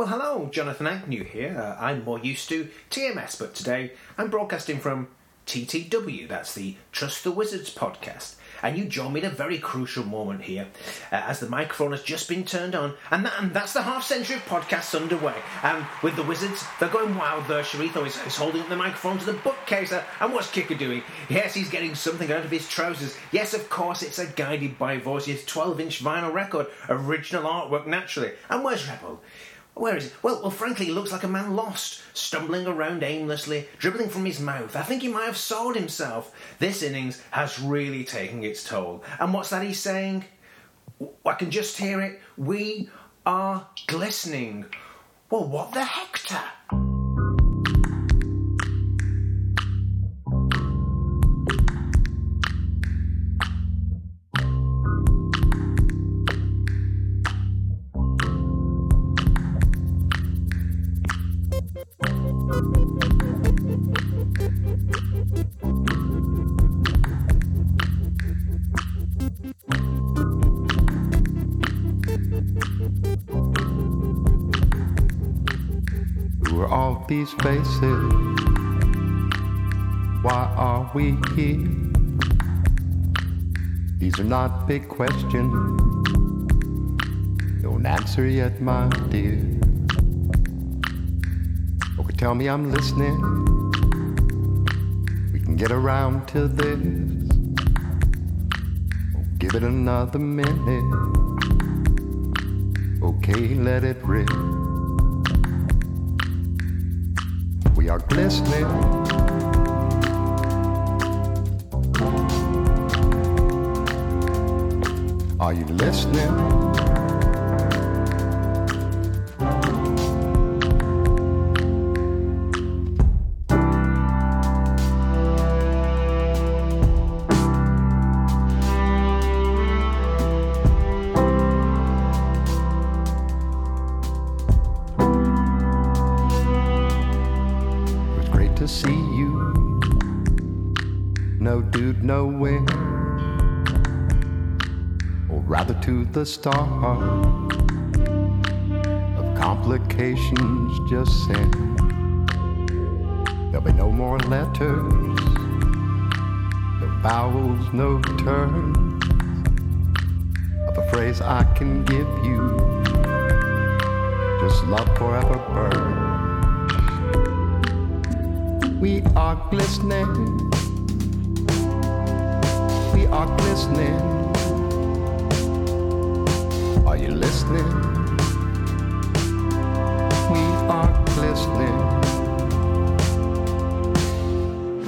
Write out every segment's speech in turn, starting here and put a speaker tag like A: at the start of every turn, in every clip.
A: Well, hello, Jonathan Agnew here. Uh, I'm more used to TMS, but today I'm broadcasting from TTW, that's the Trust the Wizards podcast. And you join me at a very crucial moment here, uh, as the microphone has just been turned on, and, that, and that's the half century of podcasts underway. And with the Wizards, they're going wild there. Sharito is, is holding up the microphone to the bookcase, uh, and what's Kicker doing? Yes, he's getting something out of his trousers. Yes, of course, it's a guided by voice, his 12 inch vinyl record, original artwork naturally. And where's Rebel? Where is it? Well, well, frankly, he looks like a man lost, stumbling around aimlessly, dribbling from his mouth. I think he might have soiled himself. This innings has really taken its toll. And what's that he's saying? I can just hear it. We are glistening. Well, what the hector?
B: These faces? Why are we here? These are not big questions. Don't answer yet, my dear. Okay, tell me I'm listening. We can get around to this. Oh, give it another minute. Okay, let it rip. We are glistening. Are you listening? The start of complications just sent. There'll be no more letters, no vowels, no turns of a phrase I can give you. Just love forever burns. We are glistening. We are glistening. You listening? We are glistening.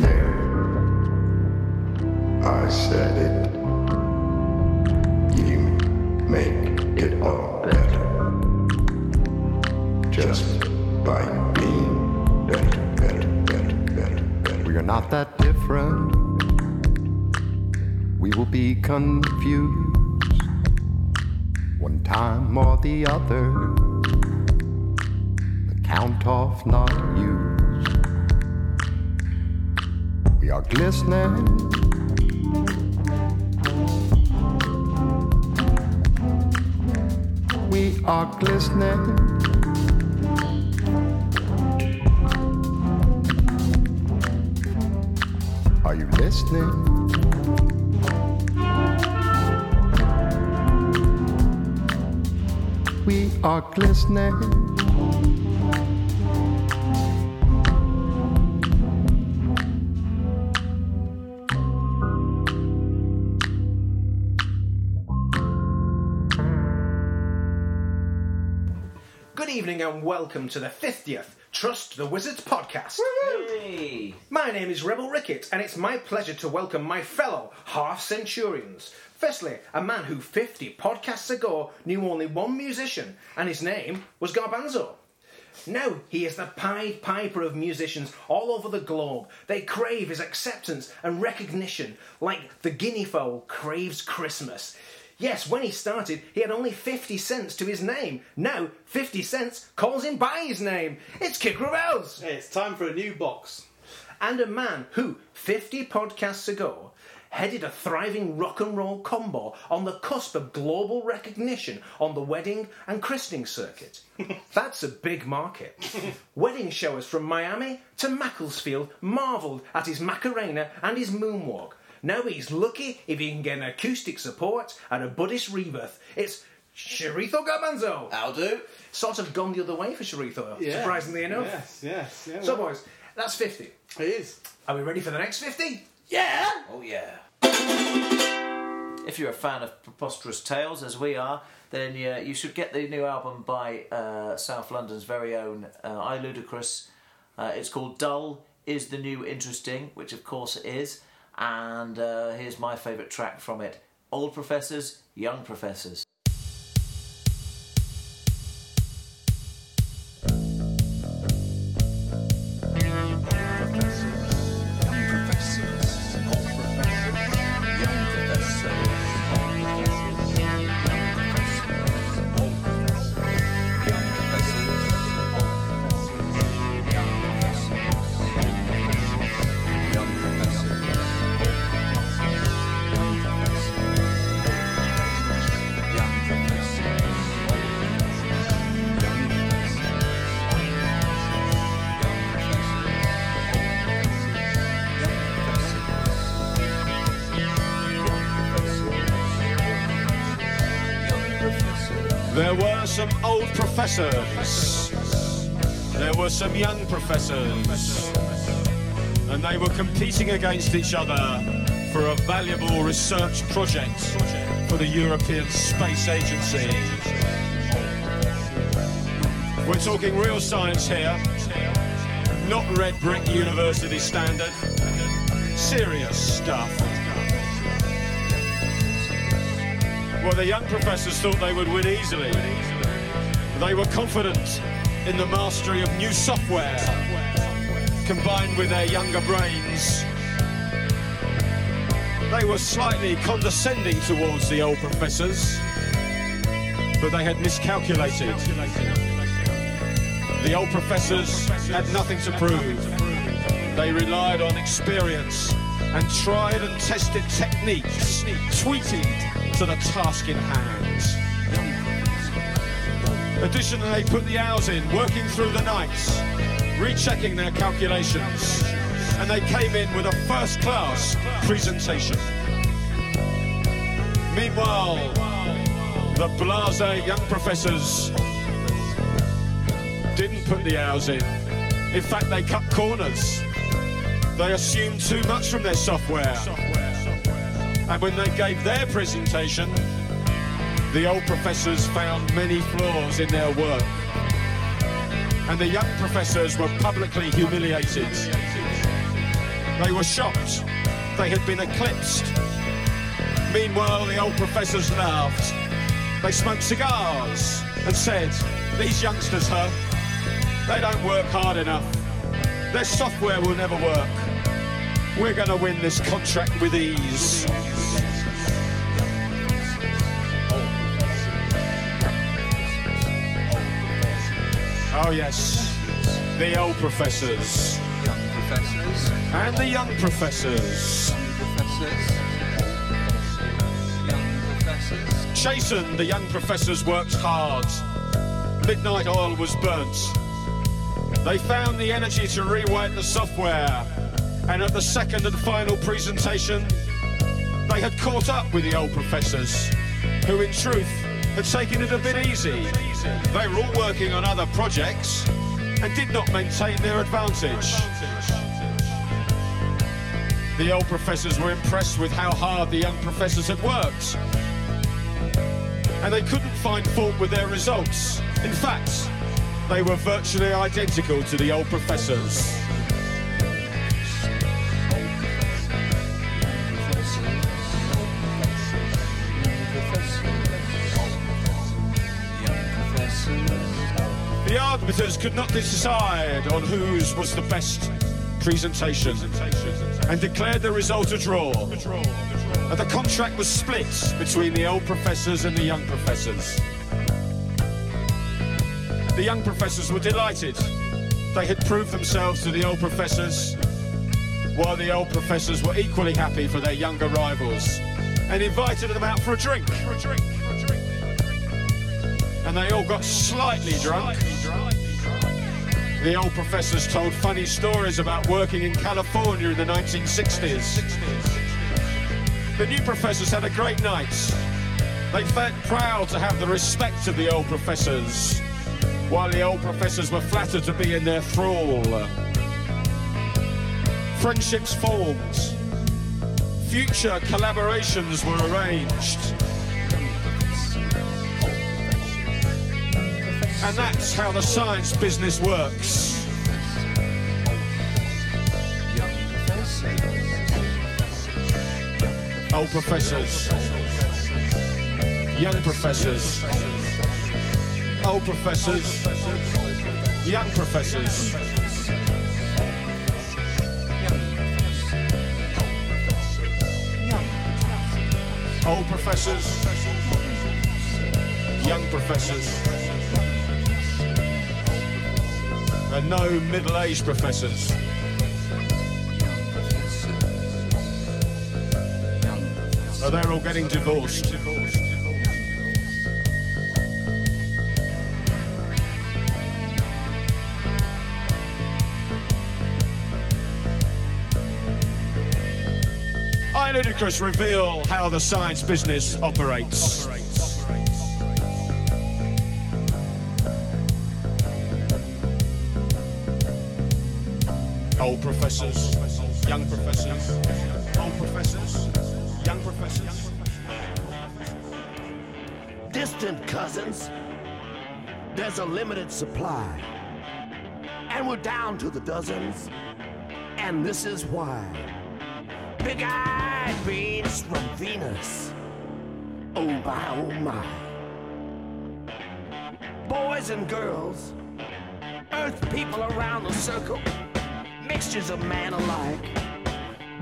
C: There. I said it. You make it all better. Just by being better, better, better, better, better.
B: We are not that different. We will be confused one time or the other. The count off not used. We are glistening. We are glistening. Are you listening? We are glistening.
A: And welcome to the 50th Trust the Wizards podcast. My name is Rebel Rickett, and it's my pleasure to welcome my fellow half centurions. Firstly, a man who 50 podcasts ago knew only one musician, and his name was Garbanzo. Now he is the Pied Piper of musicians all over the globe. They crave his acceptance and recognition, like the guinea fowl craves Christmas. Yes, when he started, he had only 50 cents to his name. Now, 50 cents calls him by his name. It's Kick Rebels!
D: Hey, it's time for a new box.
A: and a man who, 50 podcasts ago, headed a thriving rock and roll combo on the cusp of global recognition on the wedding and christening circuit. That's a big market. wedding showers from Miami to Macclesfield marvelled at his Macarena and his moonwalk. Now he's lucky if he can get an acoustic support and a Buddhist rebirth. It's Sharito Garbanzo.
D: I'll do.
A: Sort of gone the other way for Sharito, surprisingly enough.
E: Yes, yes. Yeah,
A: So,
E: well,
A: boys, that's 50.
E: it is.
A: Are we ready for the next 50?
E: Yeah.
D: Oh yeah. If you're a fan of preposterous tales, as we are, then yeah, you should get the new album by uh, South London's very own uh, I Ludicrous. Uh, it's called Dull is the New Interesting, which of course it is. And uh, here's my favourite track from it: Old Professors, Young Professors.
E: There were some old professors. There were some young professors. And they were competing against each other for a valuable research project for the European Space Agency. We're talking real science here, not red brick university standard. Serious stuff. Well, the young professors thought they would win easily. They were confident in the mastery of new software combined with their younger brains. They were slightly condescending towards the old professors, but they had miscalculated. The old professors had nothing to prove. They relied on experience and tried and tested techniques, tweeted to the task in hand. Additionally, they put the hours in, working through the nights, rechecking their calculations, and they came in with a first-class presentation. Meanwhile, the blasé young professors didn't put the hours in. In fact, they cut corners. They assumed too much from their software. And when they gave their presentation, the old professors found many flaws in their work. And the young professors were publicly humiliated. They were shocked. They had been eclipsed. Meanwhile, the old professors laughed. They smoked cigars and said, These youngsters, huh? They don't work hard enough. Their software will never work. We're going to win this contract with ease. Oh, yes. The old professors.
F: Young Professors,
E: And the young professors.
F: professors, young professors.
E: The young professors, worked hard. Midnight oil was burnt. They found the energy to rewrite the software. And at the second and final presentation, they had caught up with the old professors, who in truth had taken it a bit easy. They were all working on other projects and did not maintain their advantage. The old professors were impressed with how hard the young professors had worked and they couldn't find fault with their results. In fact, they were virtually identical to the old professors. Could not decide on whose was the best presentation and declared the result a draw. And the contract was split between the old professors and the young professors. The young professors were delighted. They had proved themselves to the old professors, while the old professors were equally happy for their younger rivals and invited them out for a drink. And they all got slightly drunk. The old professors told funny stories about working in California in the 1960s. The new professors had a great night. They felt proud to have the respect of the old professors, while the old professors were flattered to be in their thrall. Friendships formed. Future collaborations were arranged. And that's how the science business works. Old professors, young professors, old professors, young professors. Old professors, young professors, and no middle-aged professors. Oh, they're all getting divorced. I Ludicrous reveal how the science business operates. Old professors, young professors, old professors, young professors.
G: distant cousins, there's a limited supply. And we're down to the dozens. And this is why. Big eyed beans from Venus. Oh my, oh my. Boys and girls, earth people around the circle, mixtures of man alike.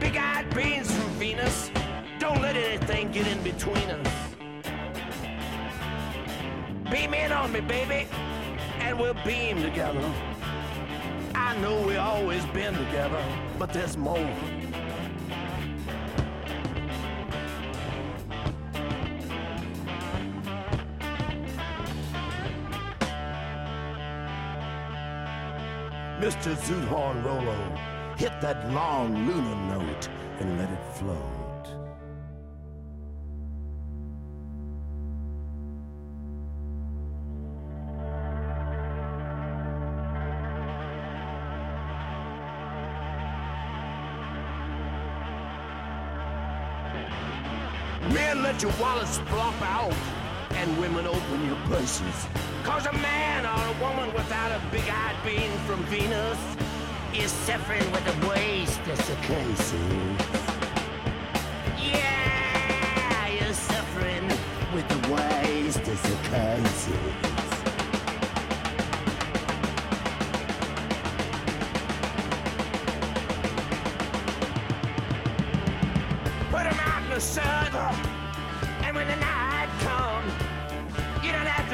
G: Big eyed beans from Venus, don't let anything get in between us. Beam in on me, baby, and we'll beam together. I know we always been together, but there's more. Mr. Zoot Horn Rollo, hit that long lunar note and let it float. Men, let your wallets flop out, and women open your purses. Cause a man or a woman without a big-eyed bean from Venus is suffering with a waist desiccations. Yeah, you're suffering with the desiccations. Put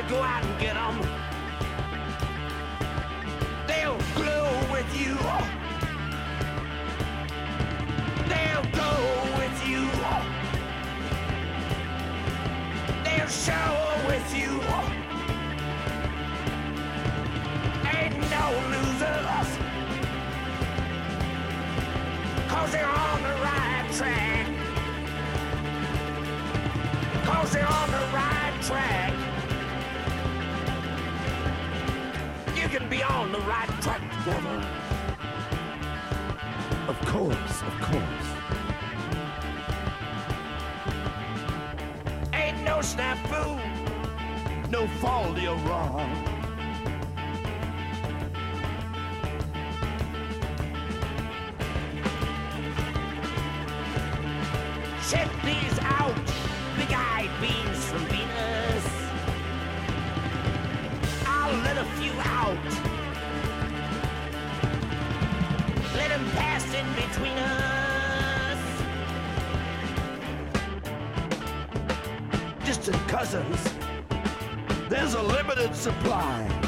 G: go out and get 'em. They'll glow with you. They'll go with you. They'll shower with you. Ain't no losers. Cause they're on the right track. Cause they're on the right track. On the right track. Of course, of course. Ain't no snafu, no fault you're wrong. There's a limited supply.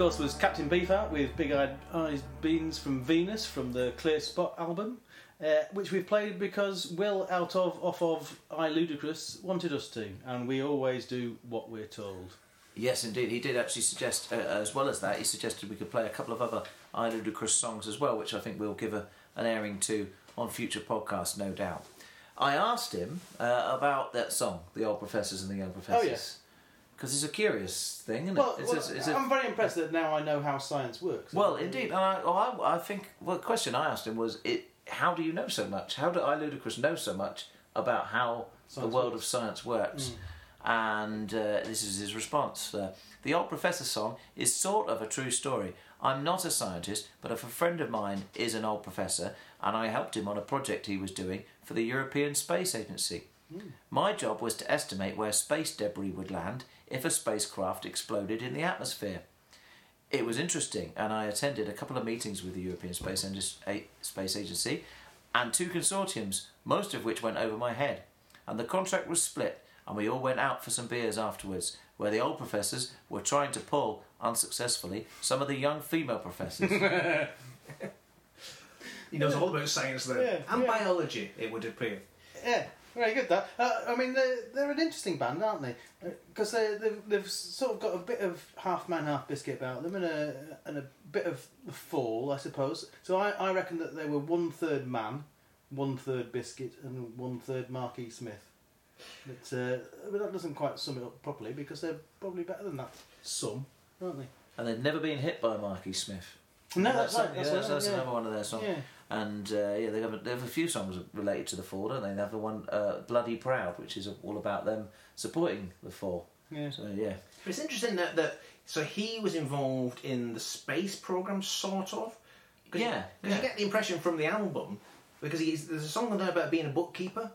H: Course, was Captain Beefheart with Big Eyed Eyes Beans from Venus from the Clear Spot album, uh, which we've played because Will, out of off of I Ludicrous, wanted us to, and we always do what we're told.
D: Yes, indeed. He did actually suggest, uh, as well as that, he suggested we could play a couple of other I Ludicrous songs as well, which I think we'll give a, an airing to on future podcasts, no doubt. I asked him uh, about that song, The Old Professors and the Young Professors.
H: yes.
D: Because it's a curious thing,
H: Well,
D: it? It's,
H: well,
D: a, it's a-
H: I'm very impressed that now I know how science works.
D: well, indeed. And I, well, I, I think well, the question I asked him was, it, how do you know so much? How do I Ludicrous know so much about how the world
H: works.
D: of science works? And uh, this is his response. Uh, the Old Professor song is sort of a true story. I'm not a scientist, but if a friend of mine is an old professor, and I helped him on a project he was doing for the European Space Agency. My job was to estimate where space debris would land if a spacecraft exploded in the atmosphere. It was interesting, and I attended a couple of meetings with the European Space, Indus- A- Space Agency and two consortiums, most of which went over my head. And the contract was split, and we all went out for some beers afterwards, where the old professors were trying to pull, unsuccessfully, some of the young female professors.
A: He knows all about science there.
H: Yeah,
A: and
H: yeah.
A: biology, it would appear.
H: Yeah, very good. That uh, I mean, they're, they're an interesting band, aren't they? Because they they've, they've sort of got a bit of half man, half biscuit about them, and a and a bit of the fall, I suppose. So I, I reckon that they were one third man, one third biscuit, and one third Marquis Smith. But, uh, but that doesn't quite sum it up properly because they're probably better than that Some, aren't they?
D: and they've never been hit by Marquis Smith.
H: No, that's
D: yeah,
H: right. That's,
D: that's, that's
H: yeah.
D: another one of their songs.
H: Yeah.
D: And uh, yeah, they have, a, they have a few songs related to the fall, don't they? They have the one uh, "Bloody Proud," which is all about them supporting the fall.
H: Yeah.
D: So yeah,
A: But it's interesting that, that so he was involved in the space program, sort of. Cause
D: Yeah,
A: because
D: yeah.
A: you get the impression from the album because he's there's a song on there about being a bookkeeper,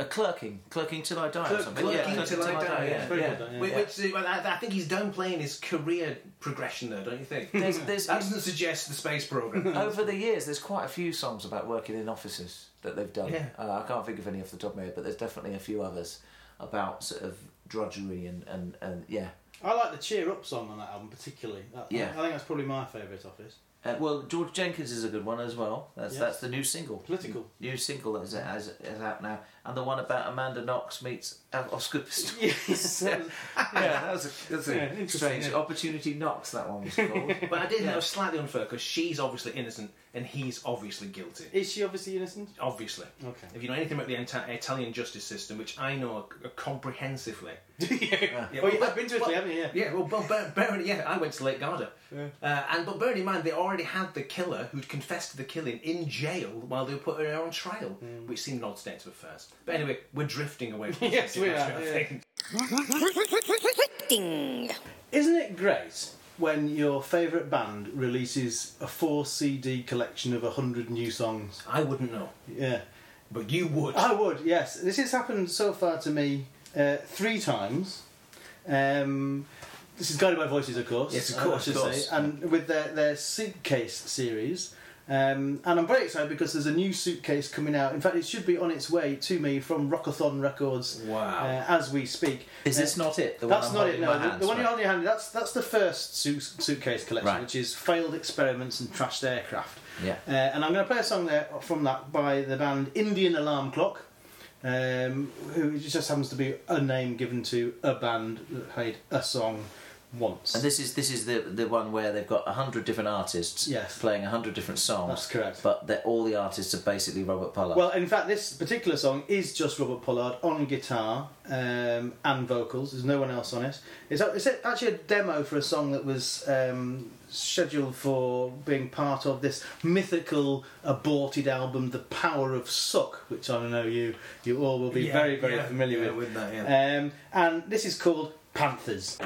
D: a clerking, clerking till I die, or something.
A: clerking
D: yeah,
A: till I die, yeah.
H: Very
D: yeah.
H: good, yeah.
A: Whi- which well, I, I think he's downplaying his career progression there, don't you think?
D: There's, there's,
A: that doesn't suggest the space program.
D: over the years, there's quite a few songs about working in offices that they've done.
A: Yeah.
D: Uh, I can't think of any off the top of my head, but there's definitely a few others about sort of drudgery and, and, and yeah.
H: I like the cheer up song on that album particularly. That,
D: Yeah.
H: I think that's probably my favourite of his.
D: Uh, well, George Jenkins is a good one as well. That's
H: Yes.
D: that's the new single.
H: Political.
D: New single that is, is, is out now, and the one about Amanda Knox meets Oscar Pistorius.
H: Yes.
D: yeah, that was a, that's a
H: Yeah,
D: strange.
H: yeah.
D: Opportunity Knox, that one was called.
A: but I did think that was slightly unfair because she's obviously innocent and he's obviously guilty.
H: Is she obviously innocent?
A: Obviously.
H: Okay.
A: If you know anything about the Ita- Italian justice system, which I know c- comprehensively.
H: yeah.
A: Yeah,
H: well, you've been to Italy, haven't you? Yeah.
A: Yeah, well, well bear, bear, yeah, I went to Lake Garda.
H: Yeah.
A: Uh, and But bearing in mind, they already had the killer who'd confessed to the killing in jail while they were putting her on trial, which seemed an odd state of affairs. But anyway, we're drifting away from the
H: Yes, we are,
A: I
H: yeah.
A: think.
H: Isn't it great when your favourite band releases a four CD collection of hundred new songs?
A: I wouldn't know,
H: Yeah.
A: but you would.
H: I would, yes. This has happened so far to me uh, three times. Um, this is guided by voices, of course.
A: Yes, of
H: uh,
A: course,
H: I should
A: of course.
H: say, and with their their suitcase series. Um, and I'm very excited because there's a new suitcase coming out. In fact, it should be on its way to me from Rockathon Records
A: Wow.
H: uh, as we speak.
D: Is
H: Uh,
D: this not it? The
H: that's
D: I'm
H: not it. No,
D: my
H: the,
D: hands,
H: the one
D: right.
H: you're holding in your hand. That's that's the first su- suitcase collection,
D: Right.
H: which is failed experiments and trashed aircraft.
D: Yeah.
H: Uh, and I'm going to play a song there from that by the band Indian Alarm Clock, um, who just happens to be a name given to a band that played a song
I: once.
D: And this is this is the the one where they've got a hundred different artists
I: Yes.
D: playing a hundred different songs.
I: That's correct.
D: But they're- all the artists are basically Robert Pollard.
I: Well, in fact, this particular song is just Robert Pollard on guitar um, and vocals. There's no one else on it. It's, a- it's a- actually a demo for a song that was um, scheduled for being part of this mythical aborted album, The Power of Suck, which I know you you all will be
A: Yeah,
I: very very
A: yeah,
I: familiar
A: yeah,
I: with.
A: with that, yeah.
I: Um, and this is called Panthers.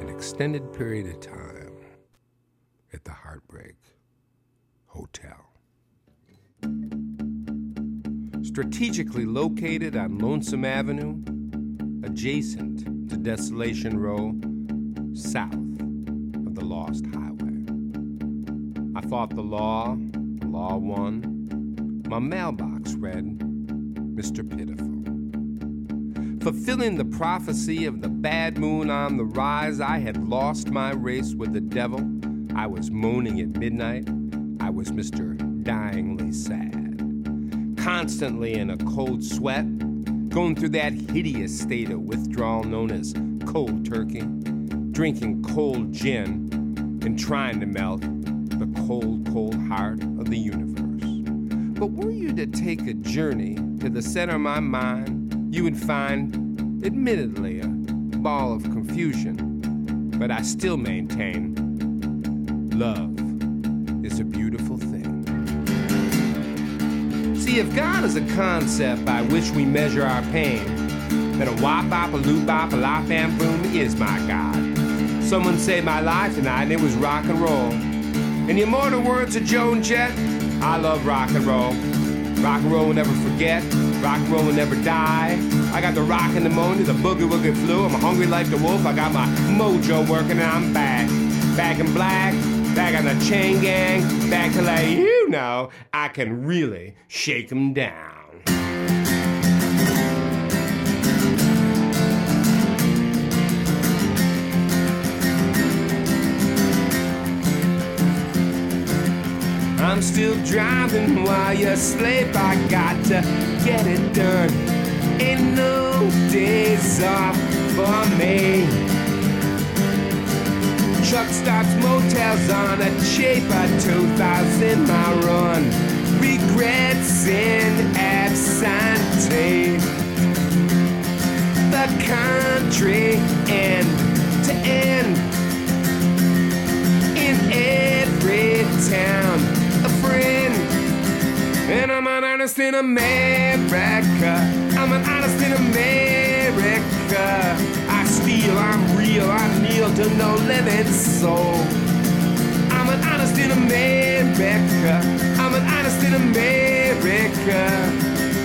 J: An extended period of time at the Heartbreak Hotel. Strategically located on Lonesome Avenue, adjacent to Desolation Row, south of the Lost Highway. I fought the law, law won. My mailbox read, Mr. Pitiful. Fulfilling the prophecy of the bad moon on the rise, I had lost my race with the devil. I was moaning at midnight. I was Mr. Dyingly Sad. Constantly in a cold sweat, going through that hideous state of withdrawal known as cold turkey, drinking cold gin, and trying to melt the cold, cold heart of the universe. But were you to take a journey to the center of my mind, you would find, admittedly, a ball of confusion. But I still maintain love is a beautiful thing. See, if God is a concept by which we measure our pain, then a wop bop, a loop bop, a la fam boom is my God. Someone saved my life tonight, and it was rock and roll. In the immortal words of Joan Jett, I love rock and roll. Rock and roll will never forget. Rock roll will never die. I got the rock and pneumonia, the boogie woogie flu. I'm hungry like the wolf. I got my mojo working and I'm back. Back in black, back on the chain gang, back to let you know I can really shake 'em down. I'm still driving while you sleep. I got to get it done. Ain't no days off for me. Truck stops, motels on a cheaper 2,000 mile run. Regrets in absentee. The country end to end in every town a friend. And I'm an artist in America. I'm an artist in America. I steal I'm real, I kneel to no living soul. I'm an honest in America. I'm an honest in America.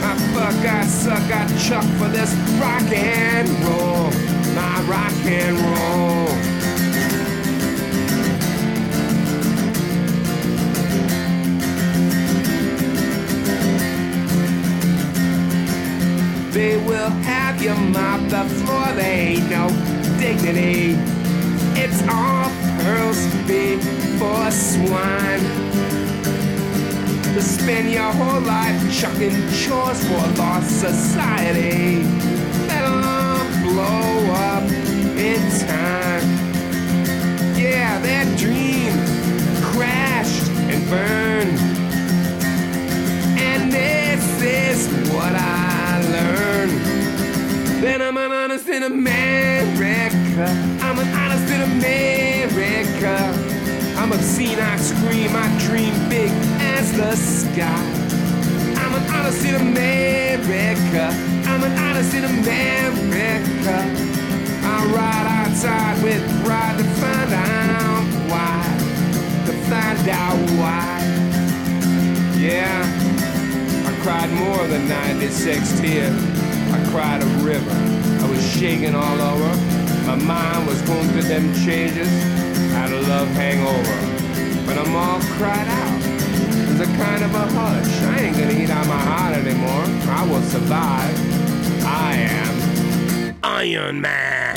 J: I fuck, I suck, I chuck for this rock and roll. My rock and roll. They will have you mop the floor, they ain't no dignity. It's all pearls before swine. To spend your whole life chucking chores for a lost society. That'll blow up Then I'm an honest in America. I'm an honest in America. I'm obscene, I scream, I dream big as the sky. I'm an honest in America. I'm an honest in America. I ride outside with pride to find out why. To find out why. Yeah, I cried more than 96 tears. I cried a river. I was shaking all over. My mind was going through them changes. I had a love hangover. But I'm all cried out. There's a kind of a hush. I ain't gonna eat out my heart anymore. I will survive. I am Iron Man.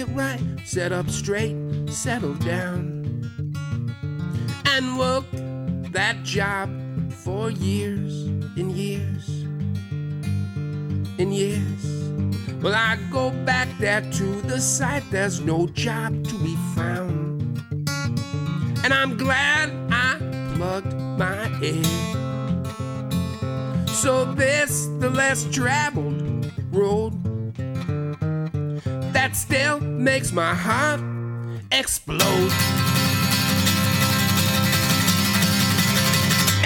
J: It right, set up straight, settle down. And work that job for years and years and years. Well, I go back there to the site, there's no job to be found. And I'm glad I plugged my head. So this, the less traveled road that still makes my heart explode.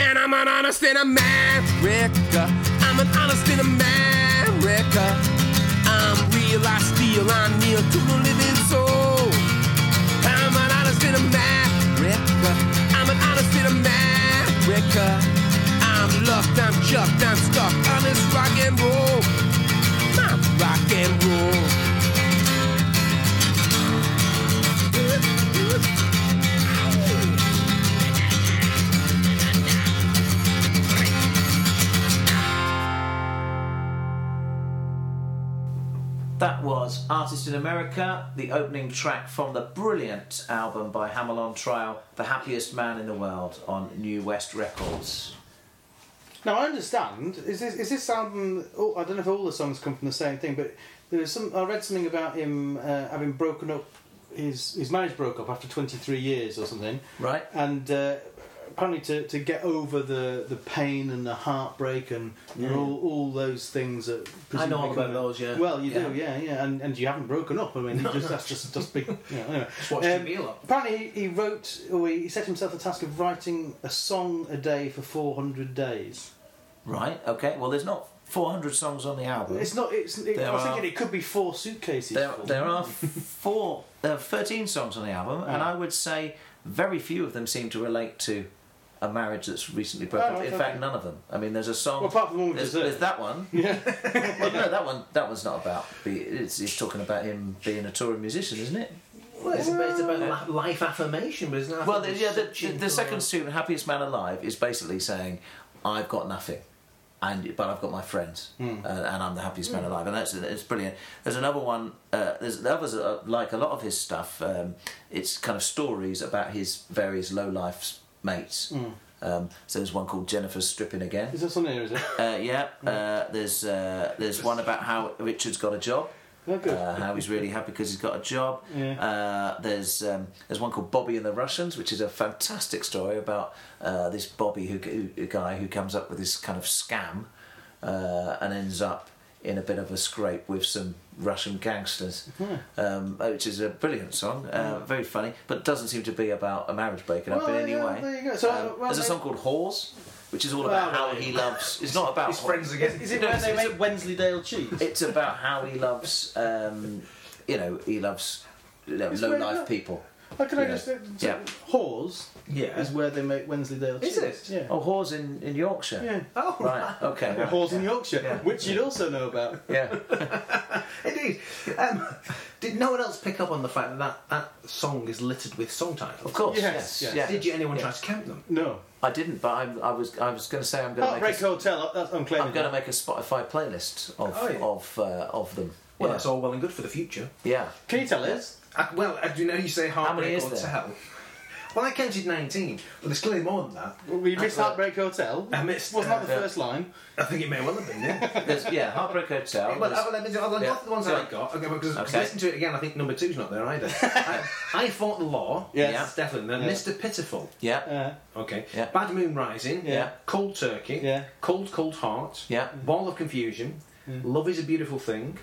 J: And I'm an honest in America. I'm an honest in America. I'm real, I steal, I kneel to the living soul. I'm an honest in America. I'm an honest in America. I'm lucked, I'm chucked, I'm stuck on this rock and roll. My rock and roll.
D: That was Artist in America, the opening track from the brilliant album by Hamell on Trial, The Happiest Man in the World, on New West Records.
H: Now I understand. Is this is this album? Oh, I don't know if all the songs come from the same thing, but there was some. I read something about him uh, having broken up. His his marriage broke up after twenty three years or something,
D: Right?
H: and uh, apparently to, to get over the, the pain and the heartbreak and all, all those things that
A: I know all about those, yeah.
H: Well, you
A: Yeah.
H: do, yeah, yeah, and and you haven't broken up. I mean, you just that's just just big. You know, anyway.
A: Just watched
H: Um,
A: your meal up.
H: Apparently, he, he wrote, or he set himself the task of writing a song a day for 400 days.
D: Right, okay. Well, there's not 400 songs on the album.
H: It's not. It's. It, I was
D: are-
H: thinking it could be four suitcases.
D: There, there are four, there are 13 songs on the album, and I would say very few of them seem to relate to a marriage that's recently broken
H: Oh,
D: up. In fact, none of them. I mean, there's a song.
H: Well, apart from the one with
D: there's, there's that one.
H: Yeah.
D: well, no, that one. That one's not about. Be, it's, it's talking about him being a touring musician, isn't it?
A: Well, it's about, it's about uh, li- life affirmation, but it's not. It?
D: Well, the, yeah. The, the, the second student, "Happiest Man Alive," is basically saying, "I've got nothing." And but I've got my friends, uh, and I'm the happiest man alive, and that's it's brilliant. There's another one. Uh, there's the others are, like a lot of his stuff. Um, it's kind of stories about his various low life mates. Um, so there's one called Jennifer's stripping again.
H: Is that on here? Is it?
D: Uh, yeah. Uh, there's uh, there's one about how Richard's got a job.
H: Oh.
D: Uh, how he's really happy because he's got a job.
H: Yeah.
D: Uh, there's um, there's one called Bobby and the Russians, which is a fantastic story about uh, this Bobby who, who a guy who comes up with this kind of scam uh, and ends up in a bit of a scrape with some Russian gangsters, um, which is a brilliant song, uh, very funny, but doesn't seem to be about a marriage breaking up
H: Well,
D: in any
H: yeah,
D: way.
H: there you go. So,
D: Um,
H: well,
D: there's a song called Whores, which is all about how he loves. It's not about
A: His friends again.
H: Is it
D: No,
H: when
D: it's-
H: they
D: it's
H: make Wensleydale cheese?
D: it's about how he loves, um, you know, he loves you know,
H: It's
D: low
H: where-
D: life people.
H: Oh, can I
D: Yeah.
H: just say,
D: Yeah.
H: Whores
A: Yeah.
H: is where they make Wensleydale cheese.
A: Is it?
H: Yeah.
D: Oh, whores in, in Yorkshire.
H: Yeah.
A: Oh,
D: Right. Okay.
H: Yeah, Whores in Yorkshire,
D: Yeah.
H: which you'd also know about.
D: Yeah.
A: Indeed. Um, did no one else pick up on the fact that that, that song is littered with song titles?
D: Of course.
H: Yes,
D: Yes.
H: yes.
D: Yeah.
A: Did you anyone
D: Yeah.
A: try to count them?
H: No.
D: I didn't, but I, I was I was going to say I'm going to
H: Heartbreak
D: make a,
H: Hotel, that's I'm.
D: I'm going to make a Spotify playlist of
A: Oh, yeah.
D: of uh, of them.
A: Well,
D: yeah.
A: that's all well and good for the future.
D: Yeah.
H: Can you tell us?
A: I, well, I do you know you say
D: many
A: Heartbreak
D: is there?
A: Hotel. Well, I counted 19, but there's clearly more than that.
H: We missed Heartbreak Hotel.
A: I missed,
H: Wasn't that the
D: uh,
H: first line?
A: I think it may well have been, yeah.
D: There's, yeah. Heartbreak Hotel.
A: well,
D: there's-
A: uh, let me do- I'll
D: Yeah.
A: go for the ones
D: Go
A: I
D: on.
A: got. Okay, because
D: Okay.
A: listen to it again, I think number two's not there either. I, I Fought the Law.
H: Yes.
A: That's definitely there.
H: Yeah.
A: Mr. Pitiful.
D: yeah.
H: Uh,
A: Okay.
D: Yeah.
A: Bad Moon Rising.
H: Yeah.
A: Cold Turkey.
H: Yeah.
A: Cold Cold Heart.
D: Yeah.
A: Ball of Confusion. Love is a Beautiful Thing.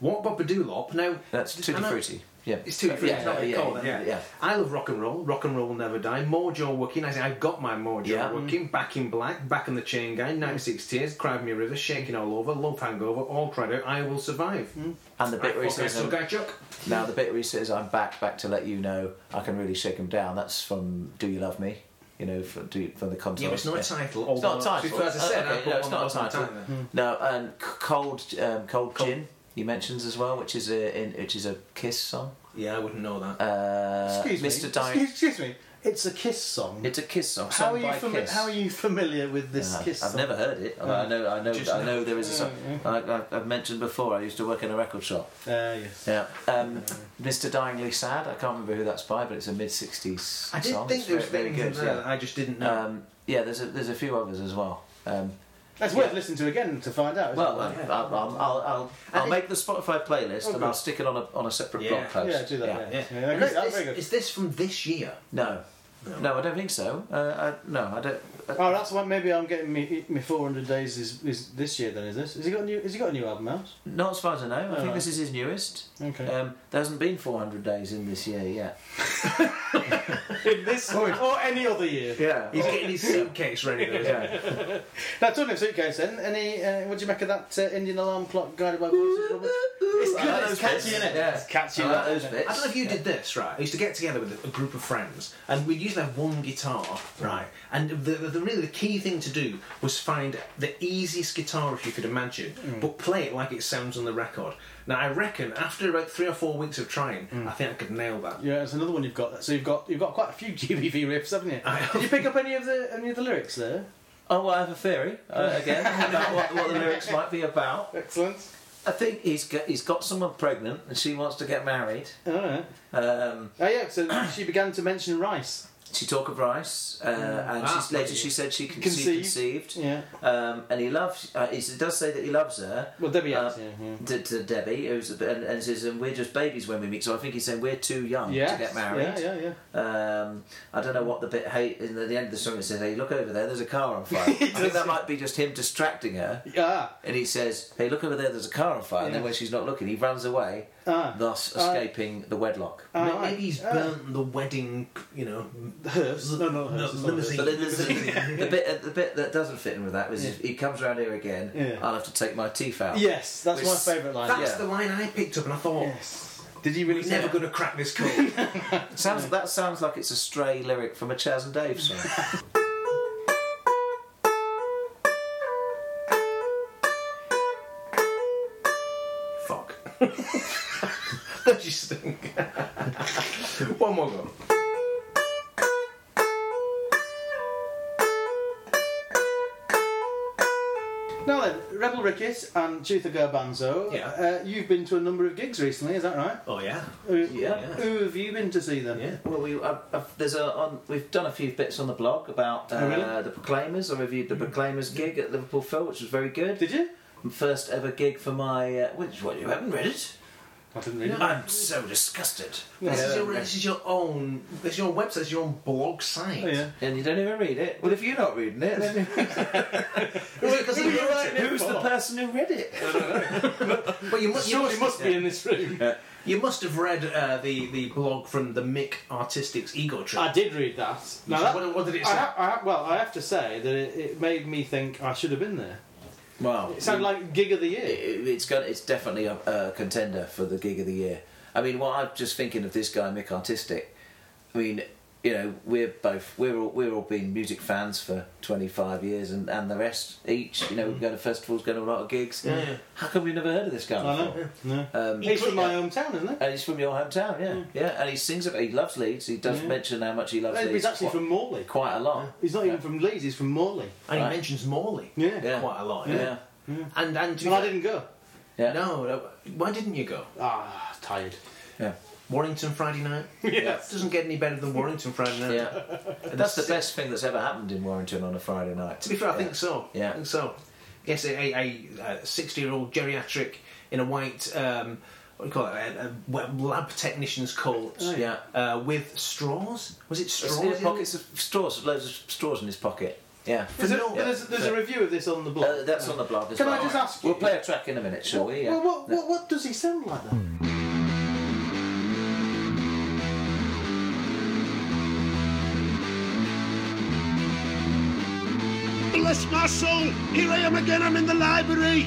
A: Walk Bob Doolop. Now
D: That's Tutti
A: I know-
D: Frutti. Yeah.
A: It's too free.
D: Yeah,
A: it's not
D: yeah,
A: cold,
D: yeah,
A: yeah.
D: yeah.
A: I love rock and roll. Rock and roll will never die. Mojo Working. I say I've got my mojo
D: Yeah.
A: Working. Back in Black. Back in the Chain Gang. 96 Tears. Cry Me a River. Shaking All Over. Love Hangover. All Cried Out. I Will Survive.
D: And the bit where he says, um,
A: Guy Chuck.
D: now the bit where he says, "I'm back, back to let you know I can really shake him down." That's from Do You Love Me? You know, from, do, from the concert.
A: Yeah, but it's not a title.
D: It's not a
A: although,
D: title.
A: As I said,
D: Uh, okay,
A: put
D: no, it's not a title.
A: there.
D: No, and cold, um, cold gin. He mentions as well, which is a in, which is a Kiss song.
A: Yeah, I wouldn't know that.
D: Uh,
H: excuse me.
D: Di-
H: Excuse, excuse me. It's a Kiss song.
D: It's a Kiss song.
H: how,
D: sung
H: are you
D: by
H: fami-
D: Kiss.
H: how are you familiar with this
D: Uh,
H: Kiss
D: I've
H: song?
D: never heard it. I know. I know.
A: Just
D: I
A: know.
D: know there is a song. I, I, I've mentioned before. I used to work in a record shop.
H: Uh, yes.
D: Yeah. Um, Mr. Dieingly Sad. I can't remember who that's by, but it's a mid '60s
A: I did
D: song.
A: think
D: It's
A: there was
D: very,
A: things
D: very
A: in
D: good.
A: there
D: Yeah.
A: that I just didn't know.
D: Um, yeah. There's a there's a few others as well. Um,
H: That's worth listening to again to find out. isn't
D: well,
H: it?
D: I'll, I'll, I'll, I'll, I'll,
A: I
D: I'll
A: think-
D: make the Spotify playlist
H: Oh,
D: and. I'll stick it on a on a separate
A: Yeah.
D: blog post.
H: yeah, do that. Yeah,
A: yeah.
H: yeah.
A: And
H: great,
A: is,
H: that's
A: this,
H: very good.
A: is this from this year?
D: No. no, I don't think so. Uh, I, no, I don't. Uh,
H: Oh, that's why maybe I'm getting me me 400 days is, is this year. Then is this? Has he got a new? Has he got a new album out?
D: not as far as I know. I think
H: Alright.
D: this is his newest.
H: Okay.
D: Um, there hasn't been 400 days in this year yet.
H: In this or any other year?
D: Yeah.
A: He's getting his suitcase ready. Though,
D: yeah.
H: Now, talking of suitcase, then, any? Uh, what do you make of that uh, Indian alarm clock guided by voices? Robert? It's good.
D: like
H: It's catchy,
D: bits.
H: isn't it?
D: Yeah.
H: It's catchy.
D: I like those
H: isn't it?
D: bits.
A: I don't know if you did this, right? I used to get together with a, a group of friends, and we'd usually have one guitar, right? And the, the, the really the key thing to do was find the easiest guitar if you could imagine, but play it like it sounds on the record. Now I reckon after about three or four weeks of trying, I think I could nail that.
H: Yeah, it's another one you've got. So you've got you've got quite a few GBV riffs, haven't you?
A: I.
H: Did you pick up any of the any of the lyrics there?
D: Oh, well, I have a theory uh, again about what, what the lyrics might be about.
H: Excellent.
D: I think he's got, he's got someone pregnant and she wants to get married.
H: All right.
D: Um,
H: Oh yeah. So she began to mention rice.
D: She talk of rice, uh, and
A: Ah,
D: she's, later she said she, con-
H: Conceived.
D: she conceived.
H: Yeah.
D: Um, and he loves. Uh, he does say that he loves her.
H: Well, Debbie
D: Uh,
H: has. yeah, yeah.
D: To, to Debbie, who's and, and says, and we're just babies when we meet. So I think he's saying we're too young
H: Yes,
D: to get married.
H: Yeah, yeah, yeah.
D: Um, I don't know what the bit. Hey, in the, the end of the song, it says, "Hey, look over there. There's a car on fire." I think that might be just him distracting her.
H: Yeah.
D: And he says, "Hey, look over there. There's a car on fire." And then when she's not looking, he runs away,
H: Ah.
D: thus
H: Ah.
D: escaping the wedlock.
H: Ah,
A: May-
H: right.
A: Maybe he's
H: Ah.
A: burnt the wedding, you know,
H: Hearse. No, no, hearse. is not
A: limousine.
D: But then there's the, the bit, the bit that doesn't fit in with that is was if he comes around here again.
H: Yeah.
D: I'll have to take my teeth out.
H: hearse. Yes, that's
D: Which-
H: my favourite line.
A: That's
D: Yeah.
A: the line I picked up, and I thought,
H: Yes. Did you really
A: we're
H: say
A: never
H: it?
A: going to crack this code.
D: Sounds that sounds like it's a stray lyric from a Chaz and Dave song.
A: Don't you stink? One more go.
H: Now then, Rebel Rickett and Chutha Garbanzo.
A: Yeah.
H: Uh, you've been to a number of gigs recently, is that right?
A: Oh yeah.
H: Who,
D: Yeah.
H: Who have you been to see then?
A: Yeah.
D: Well, we I've, I've, there's a on, we've done a few bits on the blog about uh,
H: Oh, really?
D: the Proclaimers. I reviewed the Proclaimers gig at Liverpool Phil, which was very good.
H: Did you?
D: First ever gig for my uh, which what you haven't read it.
H: I didn't read it.
D: I'm so disgusted.
A: This, is your, this is your own. This is your own website. This is your own blog site.
H: Oh, yeah.
D: And you don't even read it. Well, if you're not reading it, then
A: Because
H: Who are it
D: who's the person who read it?
A: But you, mu- you
H: Surely
A: must,
H: must be in this room.
A: you must have read uh, the the blog from the Mick Artistik's Ego Trip.
H: I did read that. Now that
A: what- what did it
H: I
A: say?
H: ha- I ha- well, I have to say that it, it made me think I should have been there.
D: Well,
H: It sounded like gig of the year.
D: it, it's got it's definitely a, a contender for the gig of the year. I mean, what I'm just thinking of this guy Mick Artistik. I mean, you know, we're both we're all we're all been music fans for 25 years, and, and the rest each. You know, we go to festivals, go to a lot of gigs.
A: Yeah, yeah.
D: How come we've never heard of this guy
H: I
D: before?
H: know. No.
D: Um,
H: He's from my hometown, isn't he?
D: and he's from your hometown, yeah, yeah. And he sings about he loves Leeds. He does
H: Yeah.
D: mention how much he loves
H: He's
D: Leeds.
H: He's actually
D: quite,
H: from Morley.
D: quite a lot.
H: He's not even from Leeds. He's from Morley.
A: and he mentions Morley
H: Yeah.
D: Yeah.
A: quite a lot.
D: Yeah,
A: And and, to be
H: And I didn't go.
D: yeah.
A: No, no, why didn't you go?
H: Ah, tired.
D: yeah.
A: Warrington Friday night.
H: Yes.
A: Doesn't get any better than Warrington Friday night.
D: Yeah, And that's the best thing that's ever happened in Warrington on a Friday night.
A: To be fair, I
D: Yeah.
A: think so.
D: Yeah.
A: I think so. Yes, a a- a sixty-year-old geriatric in a white. Um, what do you call it? A, a lab technician's coat.
H: Oh,
D: yeah.
A: Uh, with straws. Was it straws?
D: Straws,
A: in
D: pockets of straws, loads of straws in his pocket. Yeah.
H: There's, a,
A: no-
H: there's, there's a review of this on the blog.
D: Uh, that's on the blog as well.
H: Can
D: well.
H: I just ask you?
D: We'll play a track in a minute, shall we? Yeah.
H: Well, what, what, what does he sound like then?
K: Bless my soul, here I am again, I'm in the library.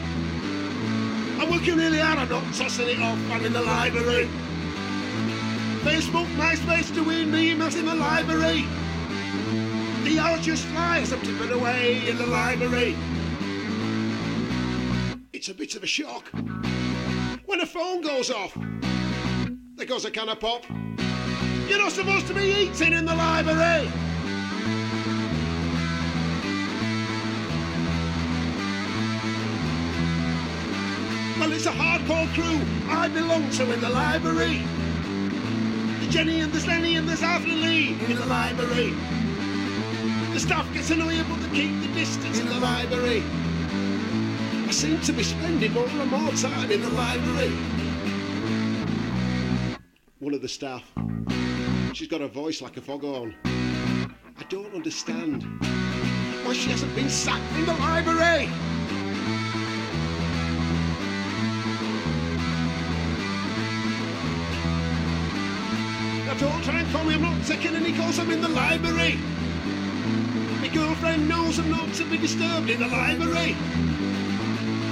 K: I'm working really hard, I'm not tossing it off, I'm in the library. Facebook, MySpace, doing me, emails in the library. The hour just flies, I'm tipping away in the library. It's a bit of a shock. When a phone goes off, there goes a can of pop. You're not supposed to be eating in the library. Well, it's a hardcore crew I belong to in the library. The Jenny and the Lenny and the Arthur Lee in the library. The staff gets annoying, but they keep the distance in the library. I seem to be spending more and more time in the library. One of the staff, she's got a voice like a foghorn. I don't understand why she hasn't been sacked in the library. Don't try and call me, I'm not taking any calls, I'm in the library. My girlfriend knows I'm not to be disturbed in the library.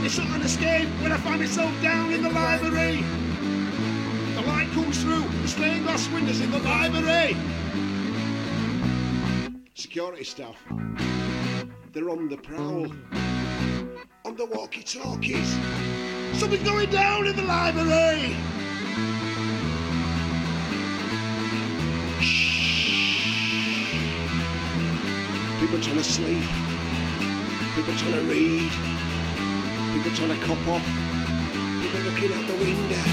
K: It's not an escape when I find myself down in the library. The light comes through the stained glass windows in the library. Security staff, they're on the prowl, on the walkie-talkies. Something's going down in the library. People trying to sleep. People trying to read. People trying to cop off. People looking out the window.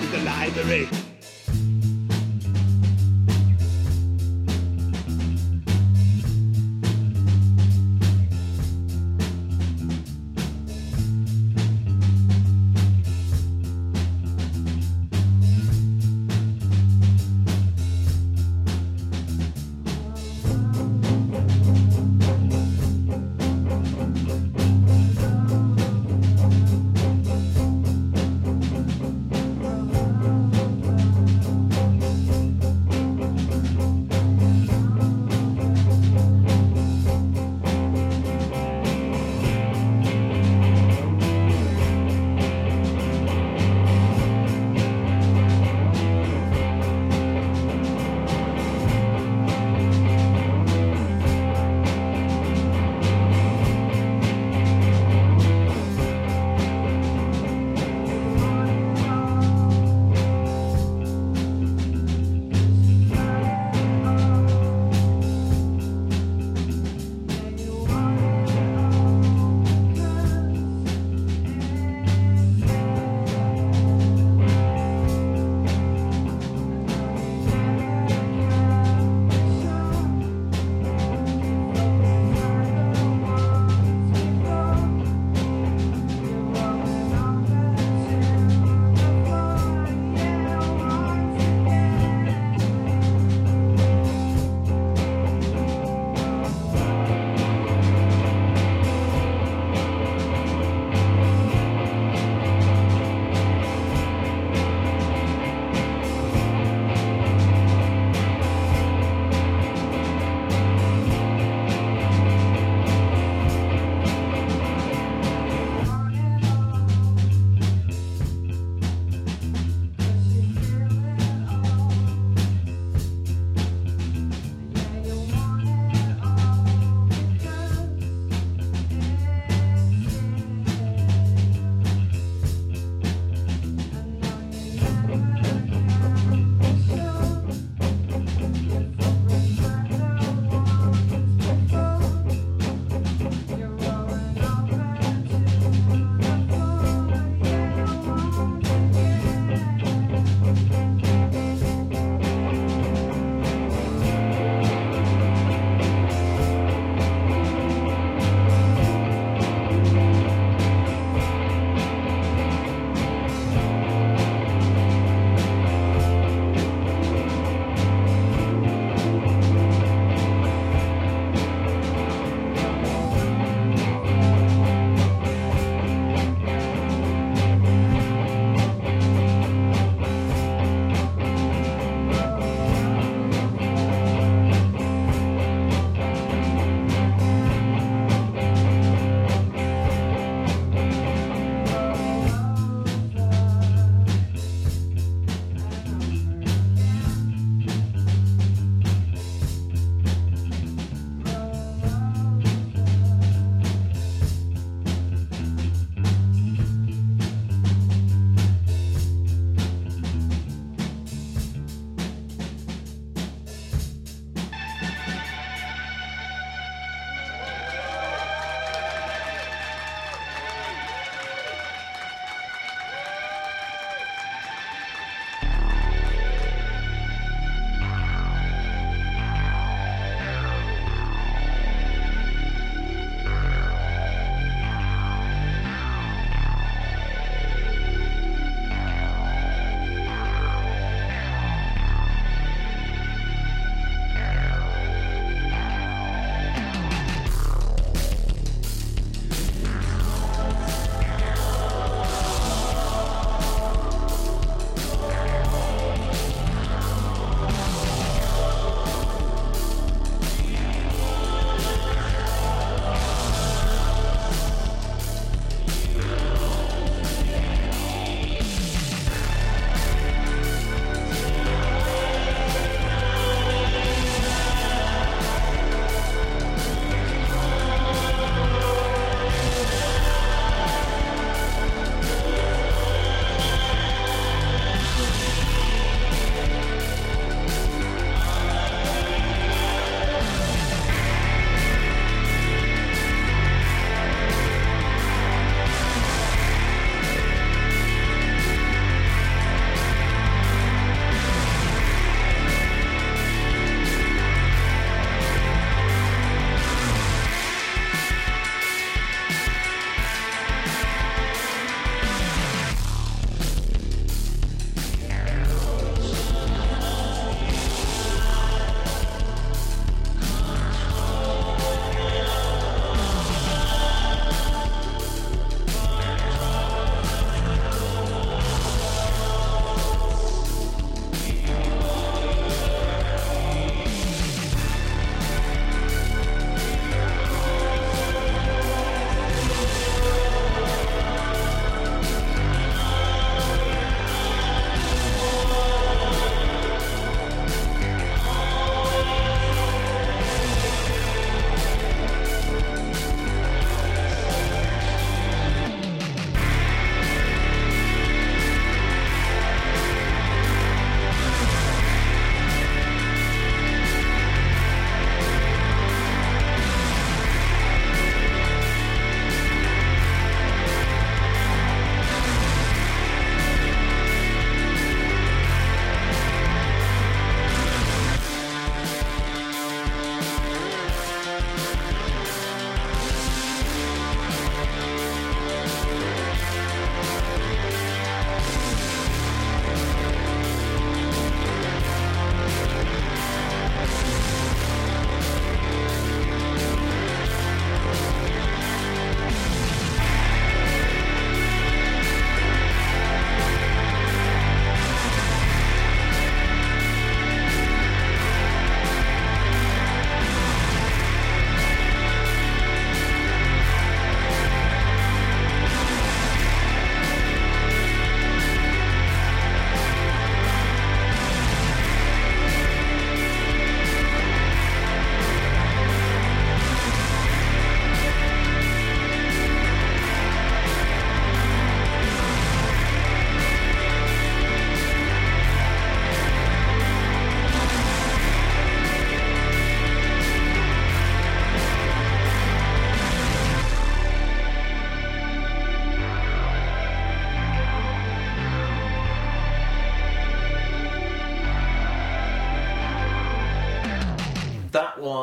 K: In the library.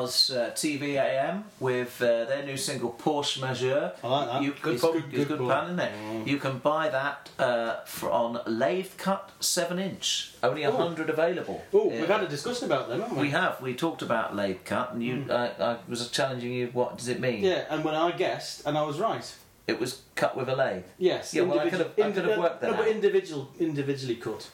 D: Was uh, TVAM with uh, their new single Porsche Majeure.
H: I like that.
D: You,
H: Good
D: it's
H: pub,
D: good,
H: good
D: it's good isn't it? You can buy that uh, for, on lathe cut seven inch. Only a hundred available.
H: Oh, we've had a discussion about them, haven't we?
D: We have. We talked about lathe cut, and you. I, I was challenging you. What does it mean?
H: Yeah, and when I guessed, and I was right.
D: It was cut with a lathe,
H: Yes.
D: Yeah, well, I could have- I could have worked that
H: no, but individual, individually cut.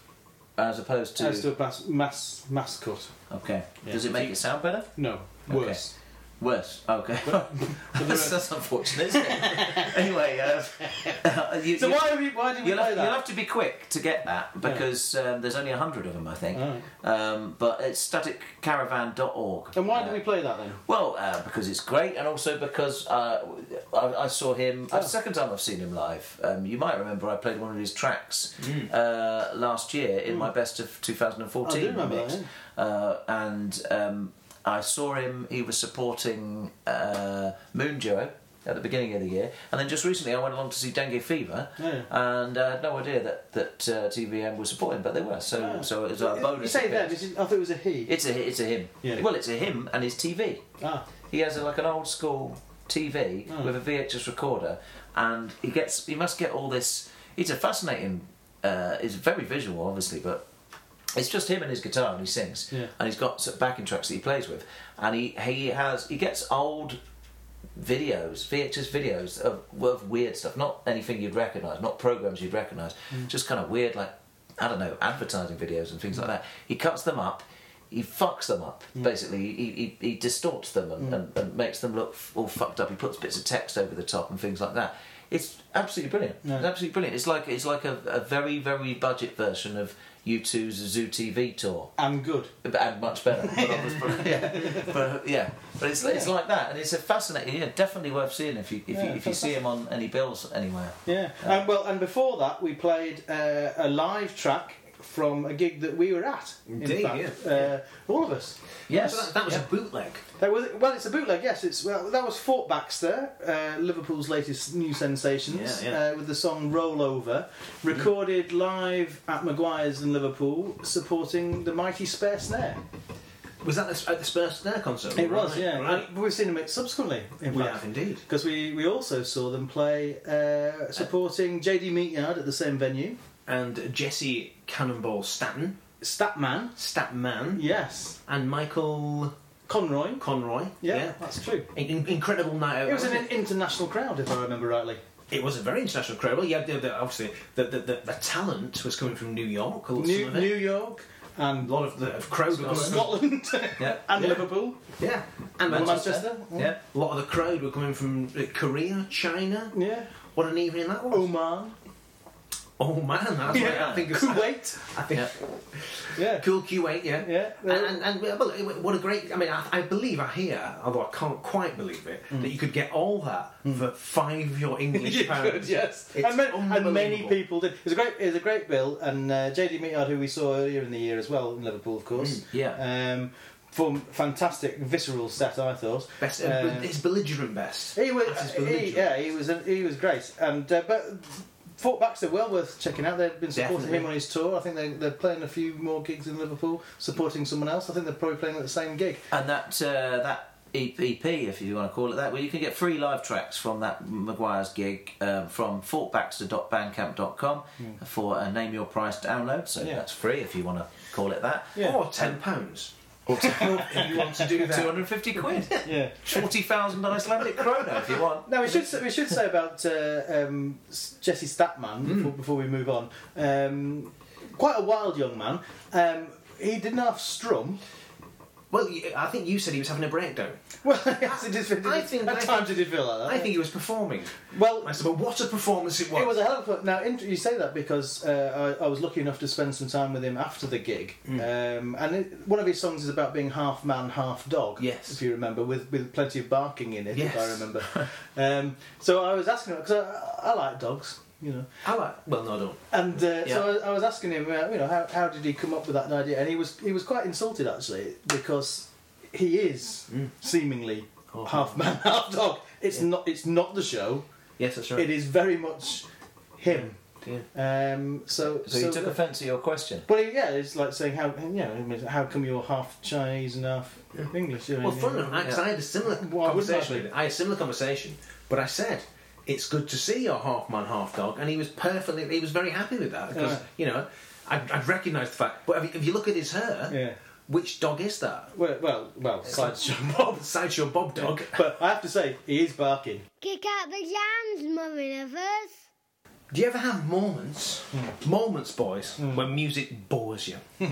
D: as opposed to.
H: As to a mass, mass, mass cut.
D: okay.
H: Yeah.
D: Does it make it sound better?
H: No,
D: Okay.
H: worse.
D: Worse. Okay. that's, that's unfortunate, isn't it? anyway, uh, you,
H: So
D: you-
H: why, we, why did we
D: You'll
H: play
D: have,
H: that?
D: you'll have to be quick to get that because um, there's only a hundred of them, I think.
H: Alright.
D: Um, but it's staticcaravan.org.
H: and why
D: Uh,
H: did we play that then?
D: Well, uh, because it's great, and also because uh, I, I saw him.
H: Oh.
D: uh, The second time I've seen him live. Um, you might remember I played one of his tracks
H: Mm.
D: uh, last year in my best of 2014
H: I do remember
D: mix.
H: that,
D: uh, and um, I saw him. He was supporting uh, Moon Duo. At the beginning of the year, and then just recently I went along to see Dengue Fever,
H: Yeah.
D: and I had no idea that that uh, TVAM was supporting, but they were. So, so it was a bonus.
H: You say them, it- I thought it was a he.
D: It's a it's a him.
H: Yeah.
D: Well, it's a him and his TV.
H: ah,
D: He has a, like an old school TV
H: Oh.
D: with a VHS recorder, and he gets he must get all this. It's a fascinating. Uh, it's very visual, obviously, but it's just him and his guitar, and he sings,
H: Yeah.
D: and he's got backing tracks that he plays with, and he he has he gets old videos, VHS videos of, of weird stuff, not anything you'd recognise, not programs you'd recognise,
H: Mm.
D: just kind of weird, like I don't know, advertising videos and things like that. He cuts them up, he fucks them up.
H: Mm.
D: Basically, he, he, he distorts them and, and, and makes them look all fucked up. He puts bits of text over the top and things like that. It's absolutely brilliant.
H: Yeah.
D: It's absolutely brilliant. It's like it's like a, a very very budget version of U2's Zoo TV tour
H: and good.
D: and much better. But, yeah, but yeah, but it's it's like that, and it's a fascinating. Yeah, definitely worth seeing if you if
H: Yeah,
D: you if you see him on any bills anywhere.
H: Yeah. And well, and before that, we played uh, a live track from a gig that we were at. in
A: Indeed,
H: fact. Uh, all of us.
D: Yes,
A: So that, that was
D: yeah.
A: a bootleg.
H: That was well. It's a bootleg. Yes, it's well. That was Fort Baxter, uh, Liverpool's latest new sensations,
A: Yeah, yeah.
H: Uh, with the song "Roll Over," recorded live at Maguire's in Liverpool, supporting the mighty Spare Snare.
A: Was that at the Spare Snare concert?
H: It was, yeah.
A: Right.
H: And we've seen them subsequently. In
A: We
H: fact.
A: have indeed.
H: Because we, we also saw them play uh, supporting JD Meatyard at the same venue.
A: And Jesse Cannonball Staton,
H: Statman,
A: Statman,
H: yes.
A: and Michael
H: Conroy,
A: Conroy.
H: yeah, that's true.
A: In- in- incredible night out.
H: It was an
A: wasn't
H: international crowd, if I remember rightly.
A: It was a very international crowd. Well, yeah, the, the, obviously the, the, the, the talent was coming from New York. or
H: New,
A: some of it.
H: New York and
A: a lot of the crowd were coming
H: Scotland
D: Yeah.
H: and
A: Yeah.
H: Liverpool
A: Yeah, and
H: Manchester.
A: Manchester.
D: Yeah.
A: A lot of the crowd were coming from uh, Korea, China.
H: Yeah.
A: What an evening that was!
H: Oman.
A: Oh man, that's what I think. of-
H: Kuwait.
A: I think
D: Yeah.
H: Yeah.
A: cool Kuwait, yeah,
H: Yeah.
A: And, and, and well, what a great! I mean, I, I believe I hear, although I can't quite believe it, that you could get all that for five of your English
H: You
A: pounds.
H: could, yes.
A: It's
H: And, ma- and many people did. It was a great, it was a great bill, and uh, JD Meatyard, who we saw earlier in the year as well in Liverpool, of course.
D: yeah.
H: Um, for fantastic visceral set, I thought.
A: Best, uh,
H: Um,
A: his belligerent best.
H: He was,
A: That's his
H: he,
A: belligerent.
H: yeah, he was, he was great, and uh, but Fort Baxter well worth checking out. They've been supporting
A: Definitely.
H: him on his tour. I think they, they're playing a few more gigs in Liverpool, supporting someone else. I think they're probably playing at the same gig.
D: And that uh, that EP, if you want to call it that, where you can get free live tracks from that Maguire's gig um, from fortbaxter.bandcamp.com for a name your price download. So
H: Yeah.
D: that's free if you want to call it that.
H: Yeah.
A: Or ten pounds. if you want to do that.
D: 250 quid.
H: Yeah.
D: 40,000 Icelandic krona if you want.
H: Now we should say, we should say about uh, um, Jesse Statman before, before we move on. Um, quite a wild young man. Um, he didn't have strum.
A: Well, I think you said he was having a breakdown.
H: Well, yes, it did, it did,
A: I think-
H: at
A: I
H: times it did feel like that.
A: I think he was performing.
H: Well,
A: I said, but what a performance it was!
H: It was a hell of a now. You say that because uh, I, I was lucky enough to spend some time with him after the gig, um, and it, one of his songs is about being half man, half dog.
A: Yes.
H: if you remember, with with plenty of barking in it. If I remember. um, so I was asking because I, I like dogs, you know,
A: I like. Well, no, I don't.
H: and uh,
A: Yeah.
H: so I, I was asking him, uh, you know, how, how did he come up with that idea? And he was he was quite insulted actually because he is seemingly half man, half dog. It's not it's not the show.
A: Yes, that's right.
H: It is very much him.
A: dear.
H: Um, so,
D: So you took offence at your question.
H: But yeah, it's like saying how you know how come you're half Chinese and half English? You know,
A: Well, fun enough, because I had a similar
H: Why
A: conversation. with I had a similar conversation, but I said it's good to see your half man, half dog, and he was perfectly. He was very happy with that because
H: Yeah.
A: you know I'd, I'd recognised the fact. But if you, look at his hair,
H: Yeah.
A: which dog is that?
H: Well, well, well sideshow Bob.
A: Sideshow Bob dog.
H: But I have to say, he is barking.
L: Kick out the yams, mummy lovers.
A: Do you ever have moments, hmm. moments, boys, hmm. when music bores you?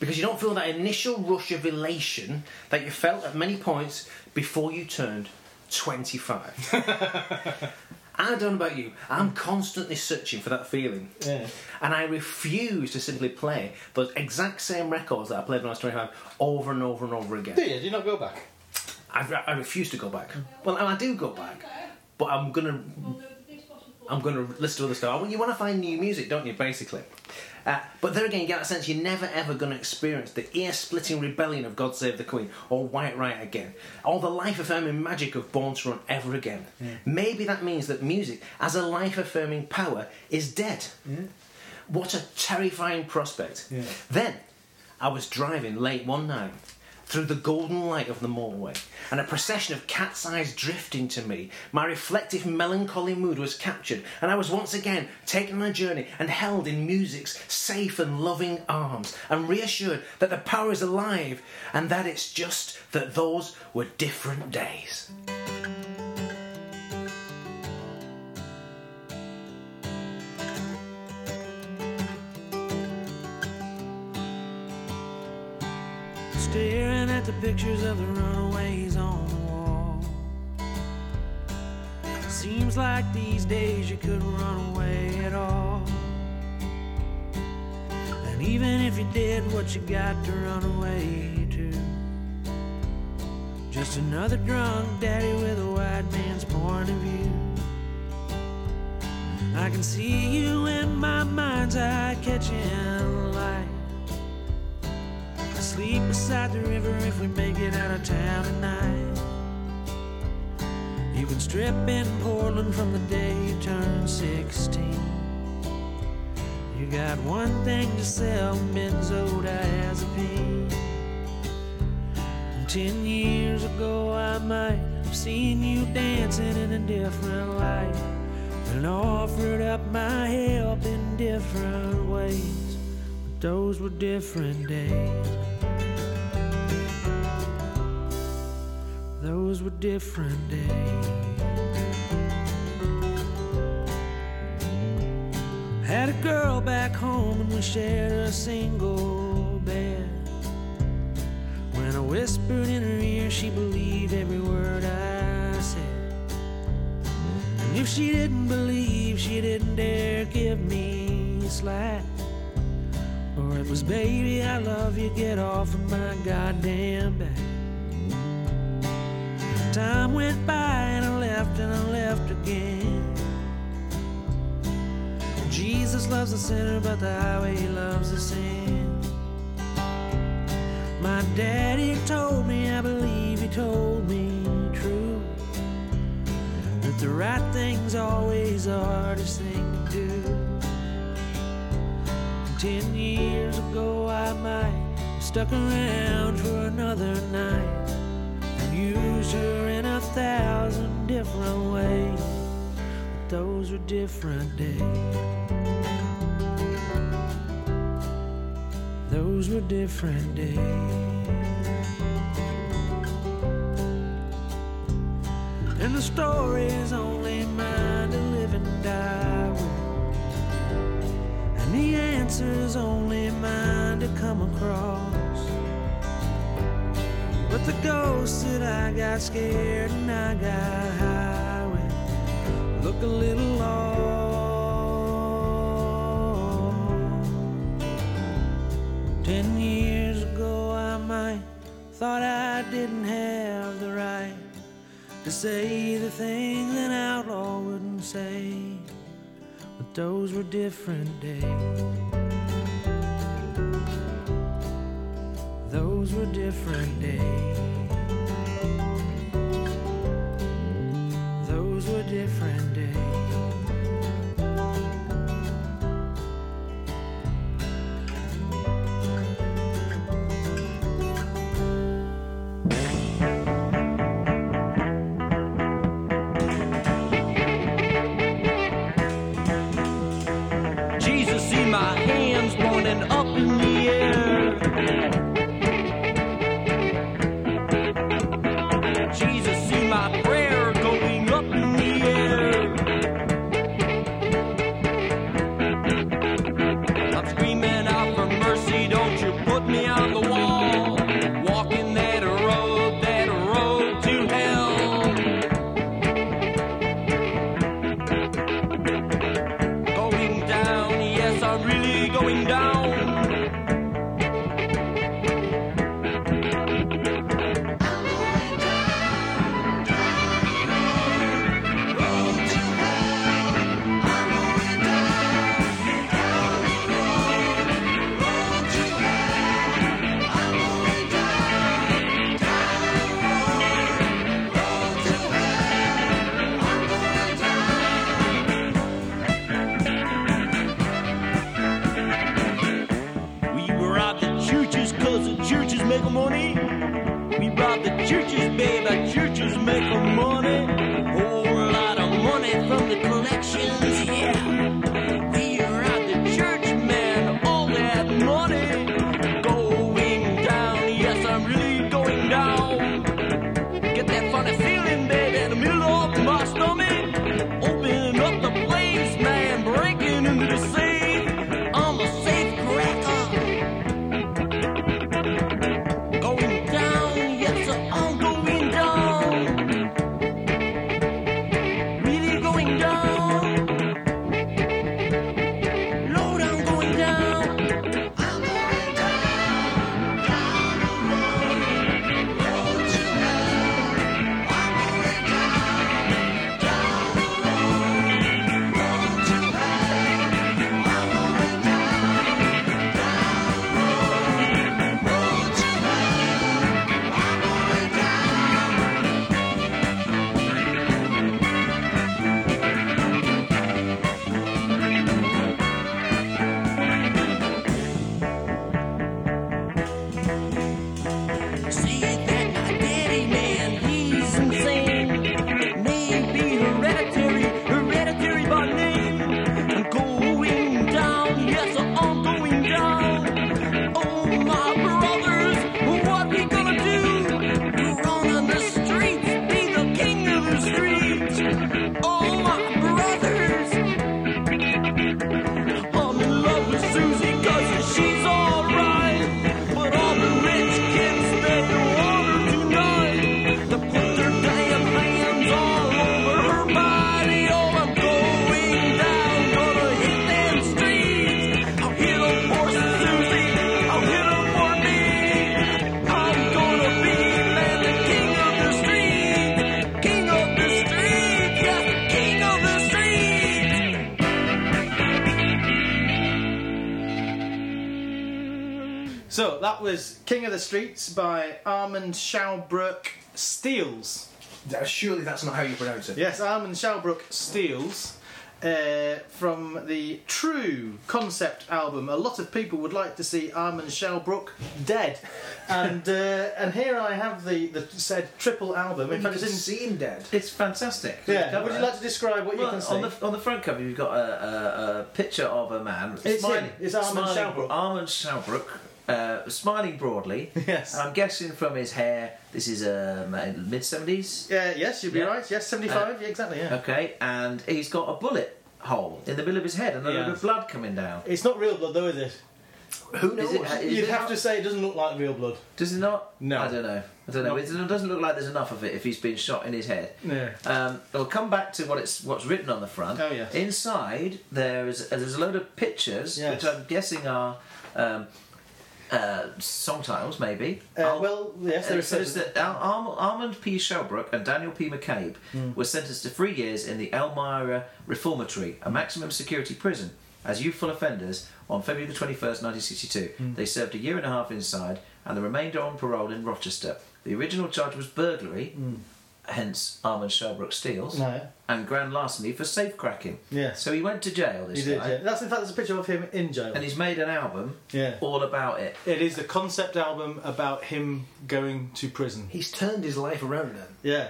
A: because you don't feel that initial rush of elation that you felt at many points before you turned 25. I don't know about you, I'm constantly searching for that feeling.
H: Yeah.
A: And I refuse to simply play those exact same records that I played when I was 25 over and over and over again.
H: Do you? Do you not go back?
A: I, I refuse to go back. Well, I do go back, but I'm gonna I'm gonna listen to other stuff. You want to find new music, don't you? Basically, uh, but there again, you get that sense you're never ever gonna experience the ear-splitting rebellion of "God Save the Queen" or "White Riot" again, or the life-affirming magic of "Born to Run" ever again. Maybe that means that music, as a life-affirming power, is dead. What a terrifying prospect. Then, I was driving late one night through the golden light of the motorway, and a procession of cat's eyes drifting to me. My reflective, melancholy mood was captured, and I was once again taken on a journey and held in music's safe and loving arms, and reassured that the power is alive, and that it's just that those were different days.
M: Staring at the pictures of the runaways on the wall. Seems like these days you couldn't run away at all. And even if you did, what you got to run away to? Just another drunk daddy with a white man's point of view. I can see you in my mind's eye catching light. Sleep beside the river if we make it out of town tonight. You've been stripping Portland from the day you turned 16. You got one thing to sell, benzodiazepine. And ten years ago, I might have seen you dancing in a different light and offered up my help in different ways. But those were different days. Those were different days. Had a girl back home and we shared a single bed. When I whispered in her ear, she believed every word I said. And if she didn't believe, she didn't dare give me slack. Or it was, baby, I love you, get off of my goddamn back. Time went by and I left and I left again. Jesus loves the sinner, but the highway loves the sin. My daddy told me, I believe he told me true. That the right thing's always the hardest thing to do. Ten years ago, I might have stuck around for another night used her in a thousand different ways. But those were different days. Those were different days. And the story is only mine to live and die with. And the answer is only mine to come across. But the ghost that I got scared and I got high with look a little lost. Ten years ago, I might thought I didn't have the right to say the things an outlaw wouldn't say. But those were different days. Were different days.
N: King of the Streets
H: by Armand Schaubroeck
A: Steals. Surely that's not how you pronounce it.
H: Yes, Armand Schaubroeck Steals. Uh, from the True concept album, a lot of people would like to see Armand Schaubroeck dead, and uh, and here I have the, the said triple album. In fact,
A: can
H: it's in
A: see him dead.
D: It's fantastic.
H: Yeah, would you like to describe what you
D: Well,
H: can see?
D: on the on the front cover, you've got a, a, a picture of a man.
H: It's him. It's Armand
D: smiling,
H: Schaubroeck.
D: Armand Schaubroeck, uh, smiling broadly.
H: Yes.
D: I'm guessing from his hair, this is um, mid seventies.
H: Yeah, yes, you'd be
D: Yeah.
H: right. Yes, seventy-five.
D: Uh,
H: yeah, exactly. Yeah.
D: Okay, and he's got a bullet hole in the middle of his head and a
H: Yeah.
D: little bit of blood coming down.
H: It's not real blood, though, is it?
A: Who knows?
D: Is it- is
H: You'd
D: it
H: have
D: not?
H: to say it doesn't look like real blood.
D: Does it not?
H: No.
D: I don't know. I don't know.
H: No.
D: It doesn't look like there's enough of it if he's been shot in his head.
H: Yeah.
D: Um, I'll come back to what it's what's written on the front.
H: Oh, yes.
D: Inside there is uh, there's a load of pictures,
H: Yes.
D: which I'm guessing are um, uh, song titles, maybe.
H: Uh, well, yes, there
D: it
H: is
D: says that Al- Arm- Armand P. Schaubroeck and Daniel P. McCabe
H: Hmm.
D: were sentenced to three years in the Elmira Reformatory, a maximum security prison, as youthful offenders on February the 21st, 1962.
H: Hmm.
D: They served a year and a half inside, and the remainder on parole in Rochester. The original charge was burglary, hence Armand Schaubroeck steals.
H: No.
D: and grand larceny for safe cracking.
H: Yes.
D: So he went to jail, this
H: He did.
D: guy,
H: Yeah. That's in fact there's a picture of him in jail.
D: and he's made an album
H: Yeah.
D: all about it.
H: It is a concept album about him going to prison.
A: He's turned his life around then.
H: Yeah.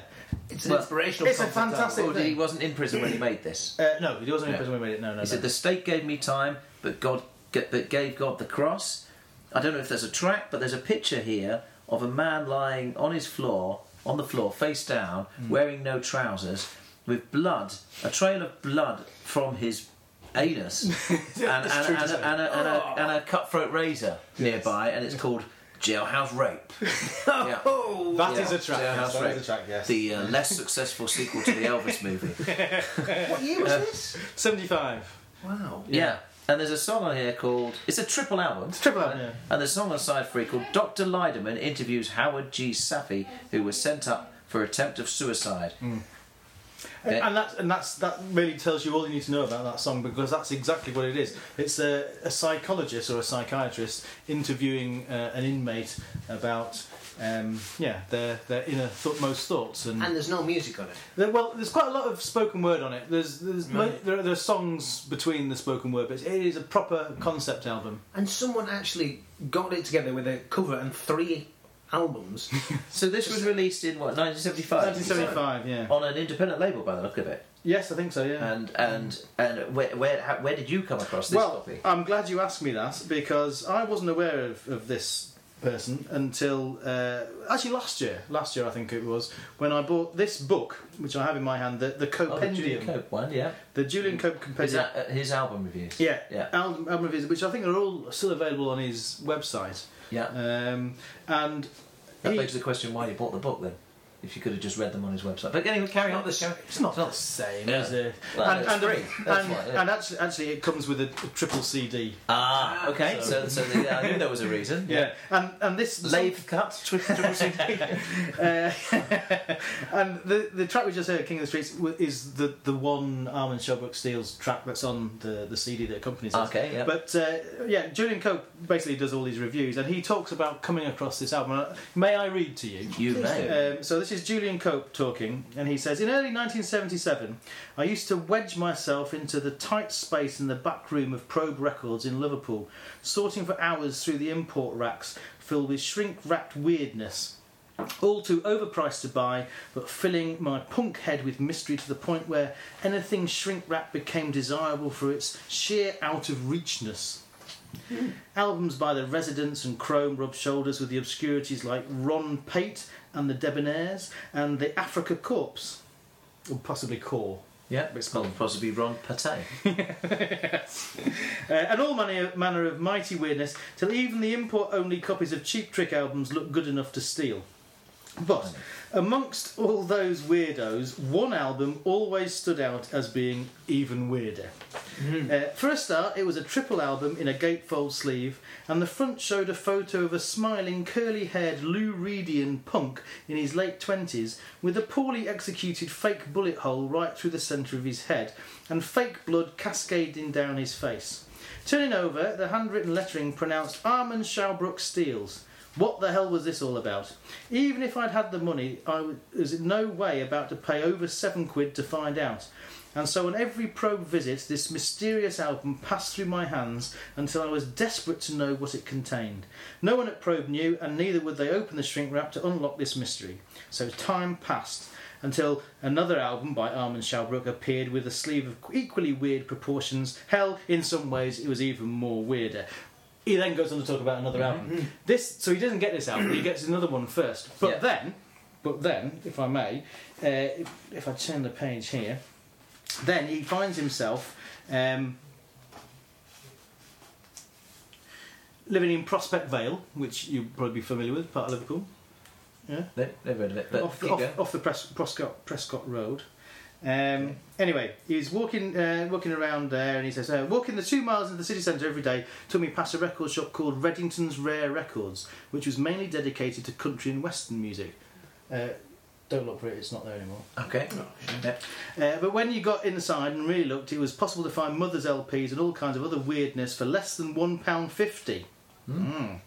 A: It's an
D: Well,
A: inspirational
H: it's a
A: concept album.
H: fantastic
D: Or did he wasn't in prison when he made this?
H: Uh, no, he wasn't in
D: Yeah.
H: prison when we made it. No, no,
D: He
H: no.
D: said the state gave me time, but God, but gave God the cross. I don't know if there's a track, but there's a picture here of a man lying on his floor, on the floor, face down,
H: Hmm.
D: wearing no trousers, with blood, a trail of blood from his anus, and, and,
H: It's true to
D: and, a, and, a, and, a, and a cutthroat razor nearby, and it's called Jailhouse Rape. yeah.
A: Oh,
H: That
D: Yeah,
H: is a track.
D: Jailhouse
H: Yes, that
D: Rape.
H: is a track. Yes.
D: The uh, less successful sequel to the Elvis movie.
A: what year was this?
H: Seventy-five.
A: Wow.
D: Yeah. And there's a song on here called. It's a triple album.
H: Triple album, yeah.
D: And there's a song on side three called Dr. Leiderman interviews Howard G. Safi, who was sent up for attempt of suicide.
H: And,
D: Yeah.
H: and that's and that's that really tells you all you need to know about that song because that's exactly what it is. It's a, a psychologist or a psychiatrist interviewing uh, an inmate about um, yeah their their inner th- most thoughts and,
A: And there's no music on it.
H: there, well there's quite a lot of spoken word on it. There's there's mo-
A: Right.
H: there, are- there are songs between the spoken word, but it is a proper concept album.
A: And someone actually got it together with a cover and three albums.
D: So this was released in what 1975?
H: 1975, yeah.
D: On an independent label, by the look of it.
H: Yes, I think so. Yeah.
D: And and and where where how, where did you come across this
H: well,
D: copy?
H: I'm glad you asked me that because I wasn't aware of, of this person until uh, actually last year. Last year, I think it was when I bought this book, which I have in my hand, the, the Copendium.
D: Oh, the Julian Cope one, yeah.
H: the Julian Cope
D: Is
H: Compendium.
D: that uh, his album reviews?
H: Yeah,
D: Yeah.
H: Album, album reviews, which I think are all still available on his website.
D: Yeah.
H: Um, and
D: That
H: he-
D: begs the question why you bought the book then, if you could have just read them on his website. But anyway, carry on.
H: It's
D: carry-
H: not, it's not the same,
D: Yeah.
H: is it?
D: Well,
H: and,
D: it's
H: and,
D: free.
H: And,
D: why, yeah.
H: and actually, actually, it comes with a, a triple CD.
D: Ah, okay. So, so, the, I knew there was a reason.
H: Yeah, and and this
D: Lathe cut, twi- triple CD.
H: uh, and the the track we just heard, King of the Streets, is the the one Armin Schaubroeck Steals track that's on the the CD that accompanies it.
D: Okay, yeah.
H: But uh, yeah, Julian Cope basically does all these reviews, and he talks about coming across this album. Uh, May I read to you?
D: You may.
H: Um, so this is Julian Cope talking, and he says, In early 1977, I used to wedge myself into the tight space in the back room of Probe Records in Liverpool, sorting for hours through the import racks filled with shrink-wrapped weirdness. All too overpriced to buy, but filling my punk head with mystery to the point where anything shrink wrapped became desirable for its sheer out of reachness. Hmm. Albums by the Residents and Chrome rub shoulders with the obscurities like Ron Pate and the Debonaires and the Africa Corps, or possibly Core.
D: yeah, it's called possibly Ron Pate.
H: Uh, and all manner, manner of mighty weirdness, till even the import-only copies of Cheap Trick albums look good enough to steal. But amongst all those weirdos, one album always stood out as being even weirder. Uh, for a start, it was a triple album in a gatefold sleeve, and the front showed a photo of a smiling, curly-haired Lou Reedian punk in his late twenties, with a poorly executed fake bullet hole right through the centre of his head, and fake blood cascading down his face. Turning over, the handwritten lettering pronounced Armand Schaubroeck Steals. What the hell was this all about? Even if I'd had the money, I was in no way about to pay over seven quid to find out. And so on every probe visit, this mysterious album passed through my hands until I was desperate to know what it contained. No one at Probe knew, and neither would they open the shrink wrap to unlock this mystery. So time passed until another album by Armin Schaubroeck appeared with a sleeve of equally weird proportions. Hell, in some ways, it was even more weirder. He then goes on to talk about another album. This, so he doesn't get this album; he gets another one first. But
D: Yeah.
H: then, but then, if I may, uh, if, I turn the page here, then he finds himself um, living in Prospect Vale, which you'll probably be familiar with, part of Liverpool. Yeah
D: Never heard of it, but
H: off, off, off the Pres- Prescott, Prescott Road. Um, anyway, he's walking uh, walking around there, and he says, uh, "Walking the two miles into the city centre every day took me past a record shop called Reddington's Rare Records, which was mainly dedicated to country and western music." Uh, don't look for it; it's not there anymore.
D: Okay. Yeah.
H: Uh, but when you got inside and really looked, it was possible to find Mother's LPs and all kinds of other weirdness for less than one pound fifty. Mm.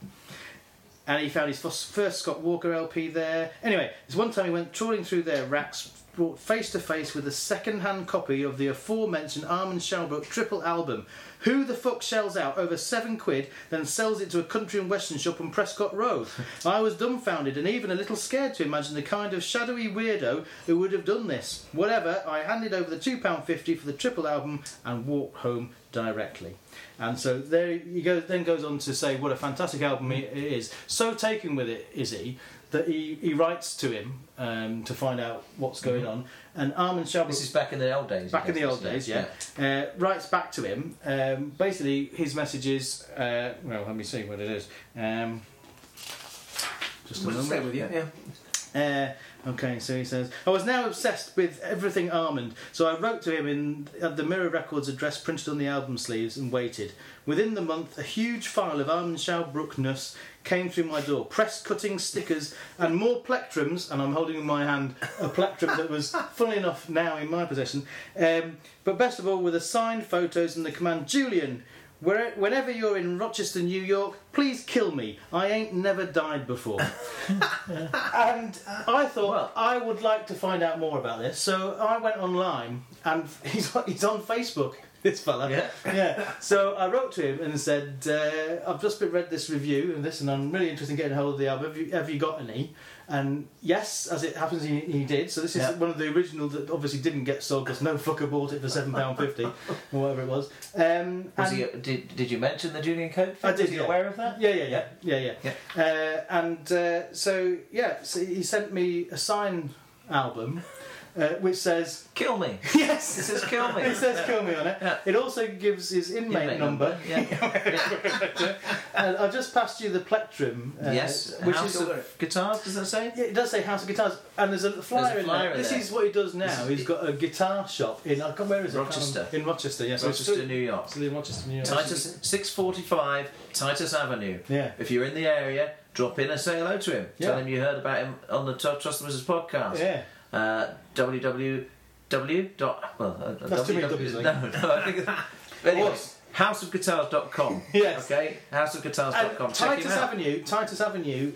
H: And he found his first Scott Walker LP there. Anyway, this one time he went trawling through their racks, brought face to face with a second-hand copy of the aforementioned Armand Schaubroeck triple album. Who the fuck shells out over seven quid, then sells it to a country and western shop on Prescott Road? I was dumbfounded and even a little scared to imagine the kind of shadowy weirdo who would have done this. Whatever, I handed over the £2.50 for the triple album and walked home directly. And so there he goes, then goes on to say what a fantastic album it is. So taken with it is he that he, he writes to him um, to find out what's going on. And Armin Shabbat
D: This is back in the old days.
H: back in the old days, yeah, Uh, writes back to him. Um, basically, his message is, uh, well, let me see what it is. Um, just a
D: We'll
H: moment.
D: stay with you. Yeah.
H: Uh, okay, so he says, I was now obsessed with everything Armand, so I wrote to him in at the Mirror Records address printed on the album sleeves and waited. Within the month, a huge file of Armand Schaubroeckness came through my door. Press cutting stickers and more plectrums, and I'm holding in my hand a plectrum that was, funnily enough, now in my possession. Um, but best of all, with the signed photos and the command, Julian, where, whenever you're in Rochester, New York, please kill me. I ain't never died before. and I thought I would like to find out more about this, so I went online and he's he's on Facebook. this fella.
D: Yeah.
H: yeah. So I wrote to him and said, uh, I've just been read this review and this, and I'm really interested in getting hold of the album. Have you, have you got any? And yes, as it happens, he, he did. So this is
D: Yeah.
H: one of the original that obviously didn't get sold because no fucker bought it for seven pound fifty or whatever it was. Um,
D: Was
H: and-
D: he, did, did you mention the Julian Cope
H: I
D: thing?
H: did.
D: Was he
H: yeah.
D: aware of that?
H: Yeah, yeah, yeah, yeah, yeah. Uh, and uh, so yeah, so he sent me a signed album. Uh, which says
D: "Kill me."
H: Yes,
D: It says "Kill me."
H: it says "Kill me" on it.
D: Yeah.
H: It also gives his inmate,
D: Inmate
H: number.
D: number, yeah.
H: and I just passed you the plectrum. Uh,
D: yes.
H: which
D: House
H: is a,
D: of Guitars, does that say?
H: yeah, it does say House of Guitars, and there's a flyer,
D: There's a flyer
H: in there.
D: in
H: This is what he does now. He's got a guitar shop in. I can't, where is it?
D: Rochester.
H: In Rochester, yes.
D: Rochester, New York.
H: Still in Rochester, New York.
D: Titus, 645 Titus Avenue.
H: Yeah.
D: If you're in the area, drop in and say hello to him. Tell him you heard about him on the Trust the Wizards podcast.
H: Yeah.
D: Uh, www. Dot, well, uh,
H: That's too many
D: www
H: W's,
D: No, no, I think. Anyway, houseofguitars.com.
H: Yes.
D: Okay, houseofguitars.com.
H: And
D: Check him
H: Titus
D: out.
H: Avenue, Titus Avenue.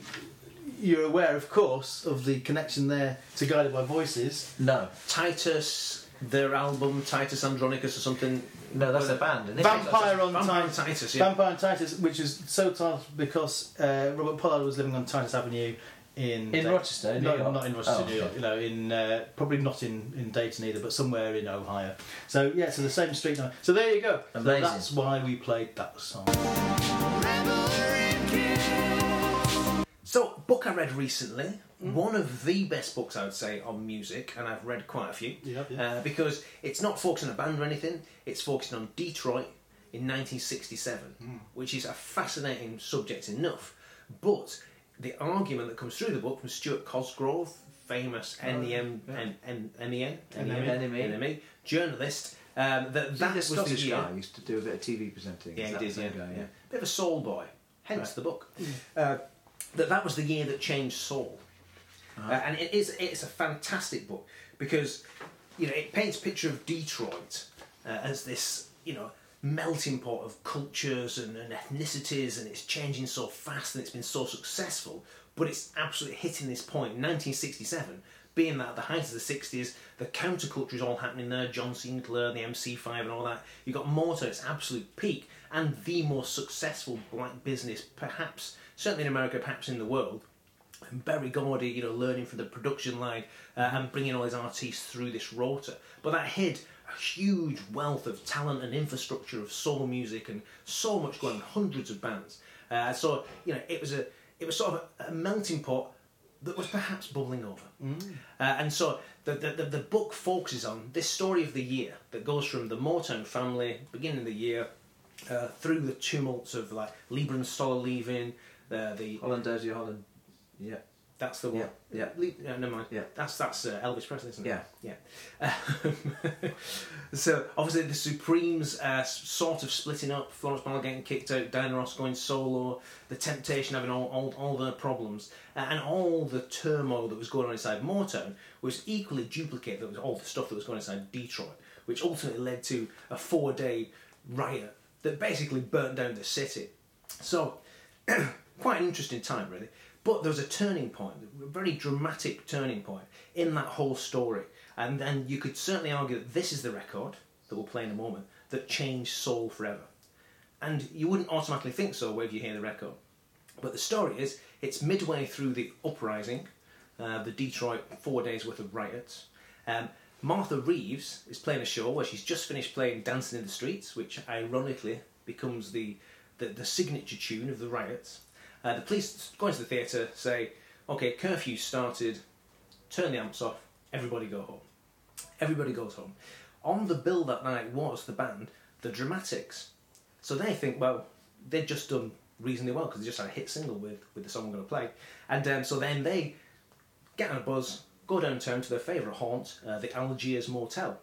H: You're aware, of course, of the connection there to Guided by Voices.
D: No.
A: Titus, their album Titus Andronicus or something.
D: No, that's a band. isn't it?
H: Vampire on
A: Vampire
H: Titus.
A: Titus, yeah.
H: Vampire on Titus, which is so titled because uh, Robert Pollard was living on Titus Avenue in
D: In Rochester, New
H: no,
D: York?
H: not in Rochester,
D: Oh,
H: New York.
D: okay.
H: You know, in uh, probably not in, in Dayton either, but somewhere in Ohio. So yeah, so the same street. number. So there you go. So that's why we played that song.
A: So, book I read recently, one of the best books I would say on music, and I've read quite a few.
H: Yeah, yeah.
A: Uh, because it's not focusing on a band or anything, it's focusing on Detroit in 1967, which is a fascinating subject enough. But the argument that comes through the book from Stuart Cosgrove, famous NEM,
H: yeah.
A: N- N- NEM,
D: NME.
A: NME, journalist, um, that that was the year.
D: guy used to do a bit of TV presenting.
A: Yeah, he did. Yeah,
D: guy?
A: yeah. Bit of a soul boy. Hence the book. Uh, that that was the year that changed soul,
D: Uh-huh.
A: uh, and it is it's a fantastic book because you know it paints a picture of Detroit uh, as this you know melting pot of cultures and, and ethnicities, and it's changing so fast and it's been so successful. But it's absolutely hitting this point. 1967, being that at the height of the 60s, the counterculture is all happening there. John Sinclair, the MC5, and all that. You've got Motor, its absolute peak, and the most successful black business, perhaps, certainly in America, perhaps in the world. And Berry Gordy, you know, learning from the production line uh, and bringing all his artists through this rotor. But that hid huge wealth of talent and infrastructure of soul music and so much going, hundreds of bands. Uh, so you know, it was a it was sort of a, a melting pot that was perhaps bubbling over. Uh, and so the, the, the, the book focuses on this story of the year that goes from the Motown family, beginning of the year, uh, through the tumults of like Lieber and Stoller leaving, uh, the
D: Holland. Yeah.
A: That's the one.
D: Yeah, yeah.
A: No, never mind.
D: Yeah.
A: That's that's uh, Elvis Presley, isn't it?
D: Yeah.
A: Yeah. Um, so obviously the Supremes uh, sort of splitting up. Florence Ball getting kicked out. Diana Ross going solo. The Temptation having all all, all their problems uh, and all the turmoil that was going on inside Motown was equally duplicated. That was all the stuff that was going on inside Detroit, which ultimately led to a four-day riot that basically burnt down the city. So quite an interesting time, really. But there was a turning point, a very dramatic turning point in that whole story. And then you could certainly argue that this is the record that we'll play in a moment that changed soul forever. And you wouldn't automatically think so whenever you hear the record. But the story is, it's midway through the uprising, uh, the Detroit four days worth of riots. Um, Martha Reeves is playing a show where she's just finished playing Dancing in the Streets, which ironically becomes the, the, the signature tune of the riots. Uh, the police go into the theatre, say, okay, curfew started, turn the amps off, everybody go home. Everybody goes home. On the bill that night was the band, The Dramatics. So they think, well, they've just done reasonably well because they just had a hit single with, with the song we're going to play. And um, so then they get on a buzz, go downtown to their favourite haunt, uh, the Algiers Motel,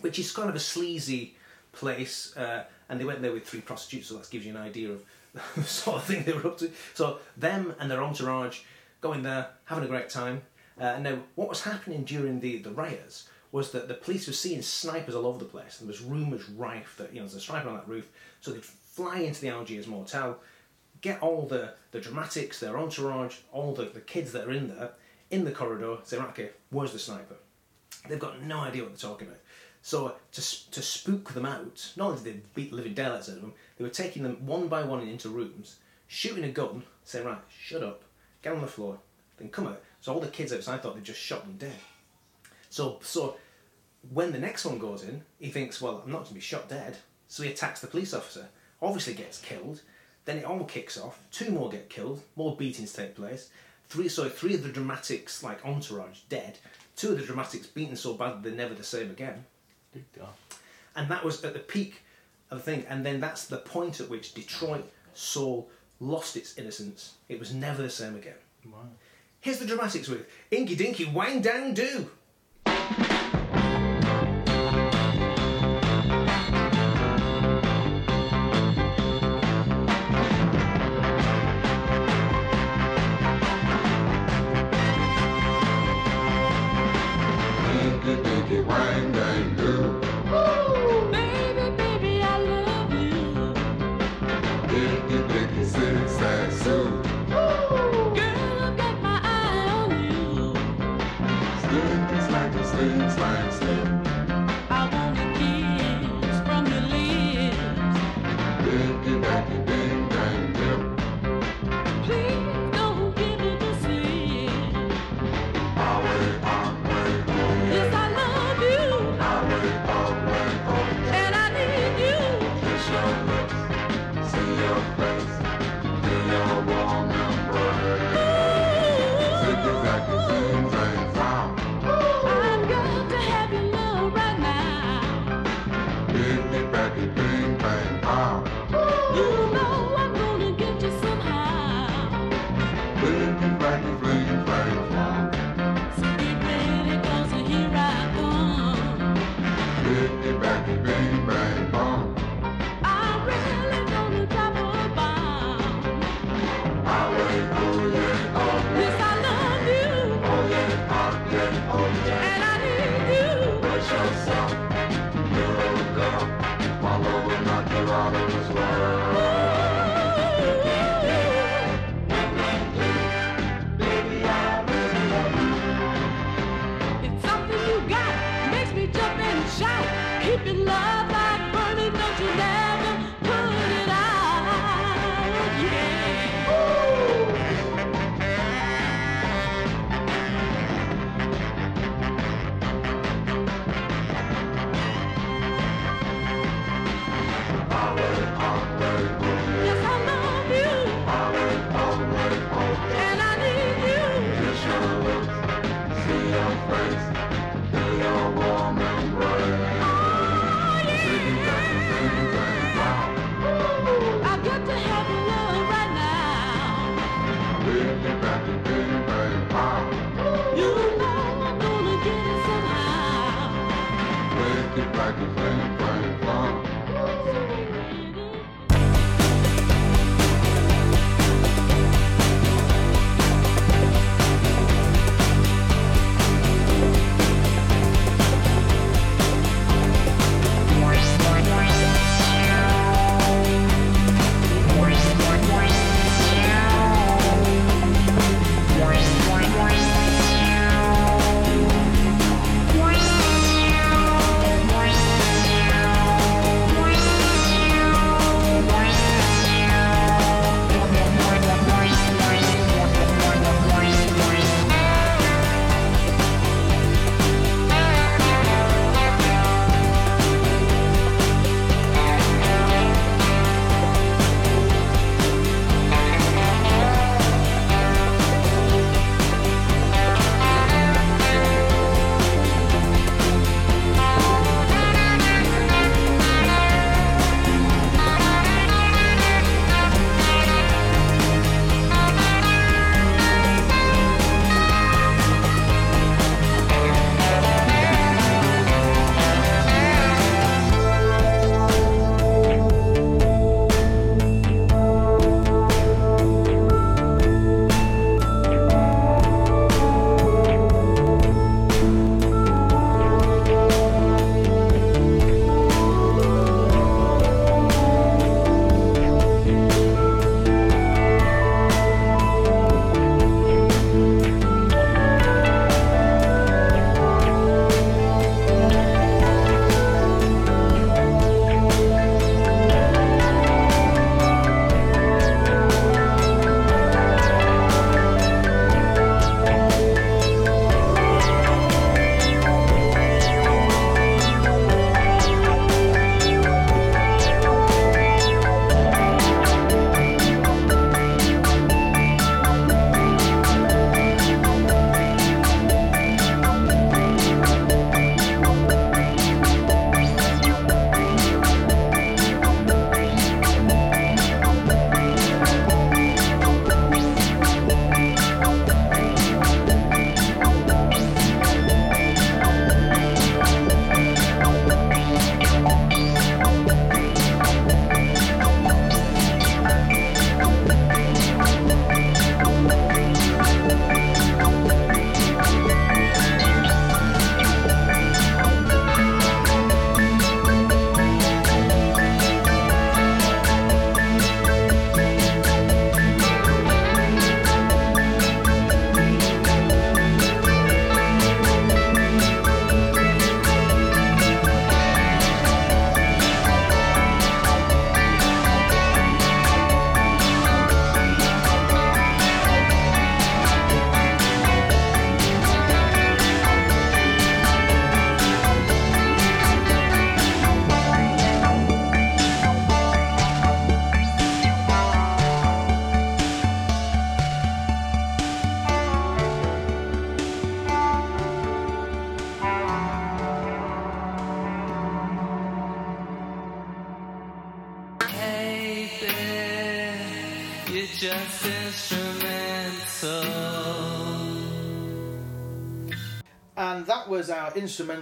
A: which is kind of a sleazy place. Uh, and they went there with three prostitutes, so that gives you an idea of sort of thing they were up to. So them and their entourage going there, having a great time. Uh, now, what was happening during the, the riots was that the police were seeing snipers all over the place. There was rumours rife that you know there's a sniper on that roof, so they'd fly into the Algiers motel, get all the, the dramatics, their entourage, all the, the kids that are in there, in the corridor, say, right, okay, where's the sniper? They've got no idea what they're talking about.
O: So to to spook them out, not only did they beat the living daylights out of them, they were taking them one by one into rooms, shooting a gun, saying, "Right, shut up, get on the floor, then come out." So all the kids outside thought they'd just shot them dead. So so when the next one goes in, he thinks, "Well, I'm not going to be shot dead," so he attacks the police officer. Obviously, gets killed. Then it all kicks off. Two more get killed. More beatings take place. Three, so three of the dramatics, like entourage, dead. Two of the dramatics beaten so bad they're never the same again. And that was at the peak of the thing. And then that's the point at which Detroit soul lost its innocence. It was never the same again. Here's the dramatics with Inky Dinky Wang Dang Do.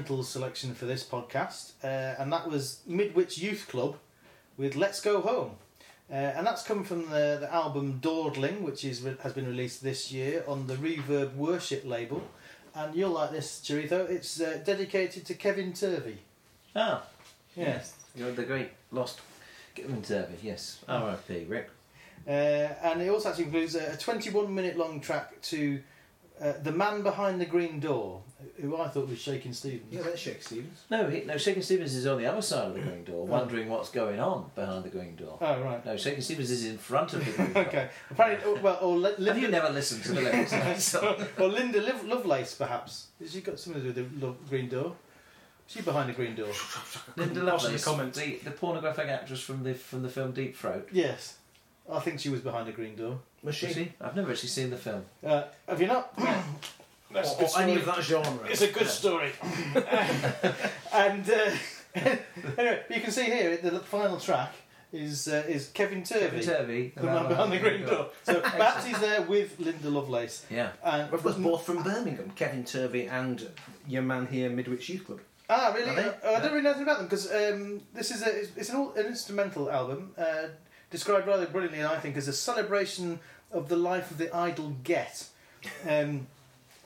F: Instrumental
H: selection for this podcast, uh, and that was Midwich Youth Club with "Let's Go Home," uh, and that's come from the, the album Dawdling, which is has been released this year on the Reverb Worship label. And you'll like this, Chorito. It's uh, dedicated to Kevin Turvey.
D: Ah,
H: Yeah.
D: yes. You're the great lost Kevin Turvey, yes. R.I.P. Rick.
H: Uh, and it also actually includes a 21 minute long track to uh, The Man Behind the Green Door, who I thought was Shaking Stevens.
A: Yeah, that's Shake Stevens.
D: No, he, no, Shaking Stevens is on the other side of the green door, wondering what's going on behind the green door.
H: Oh, right.
D: No, Shaking Stevens is in front of the green door.
H: Okay. Apparently, oh, well, or Li- Linda,
D: Have you never listened to the lyrics of that song?
H: or Linda Liv- Lovelace, perhaps. Has she got something to do with the lo- Green Door? Is she behind the Green Door?
D: Linda
A: Post the
D: Lovelace,
A: comments.
D: the, the pornographic actress from the from the film Deep Throat.
H: Yes. I think she was behind the Green Door.
A: Was she?
D: Was she? I've never actually seen the film.
H: Uh, have you not?
A: Or, or any of that genre.
H: It's a good story. and uh, anyway, you can see here the final track is uh, is Kevin Turvey,
D: Kevin Turvey,
H: the man behind the green door. So perhaps he's there with Linda Lovelace.
D: Yeah.
H: And
A: Of course, both from Birmingham, Kevin Turvey and your man here, Midwich Youth Club.
H: Ah, really? Uh, I don't really know anything about them because um, this is a, it's- it's an, all, an instrumental album uh, described rather brilliantly, I think, as a celebration of the life of the idle get. Um,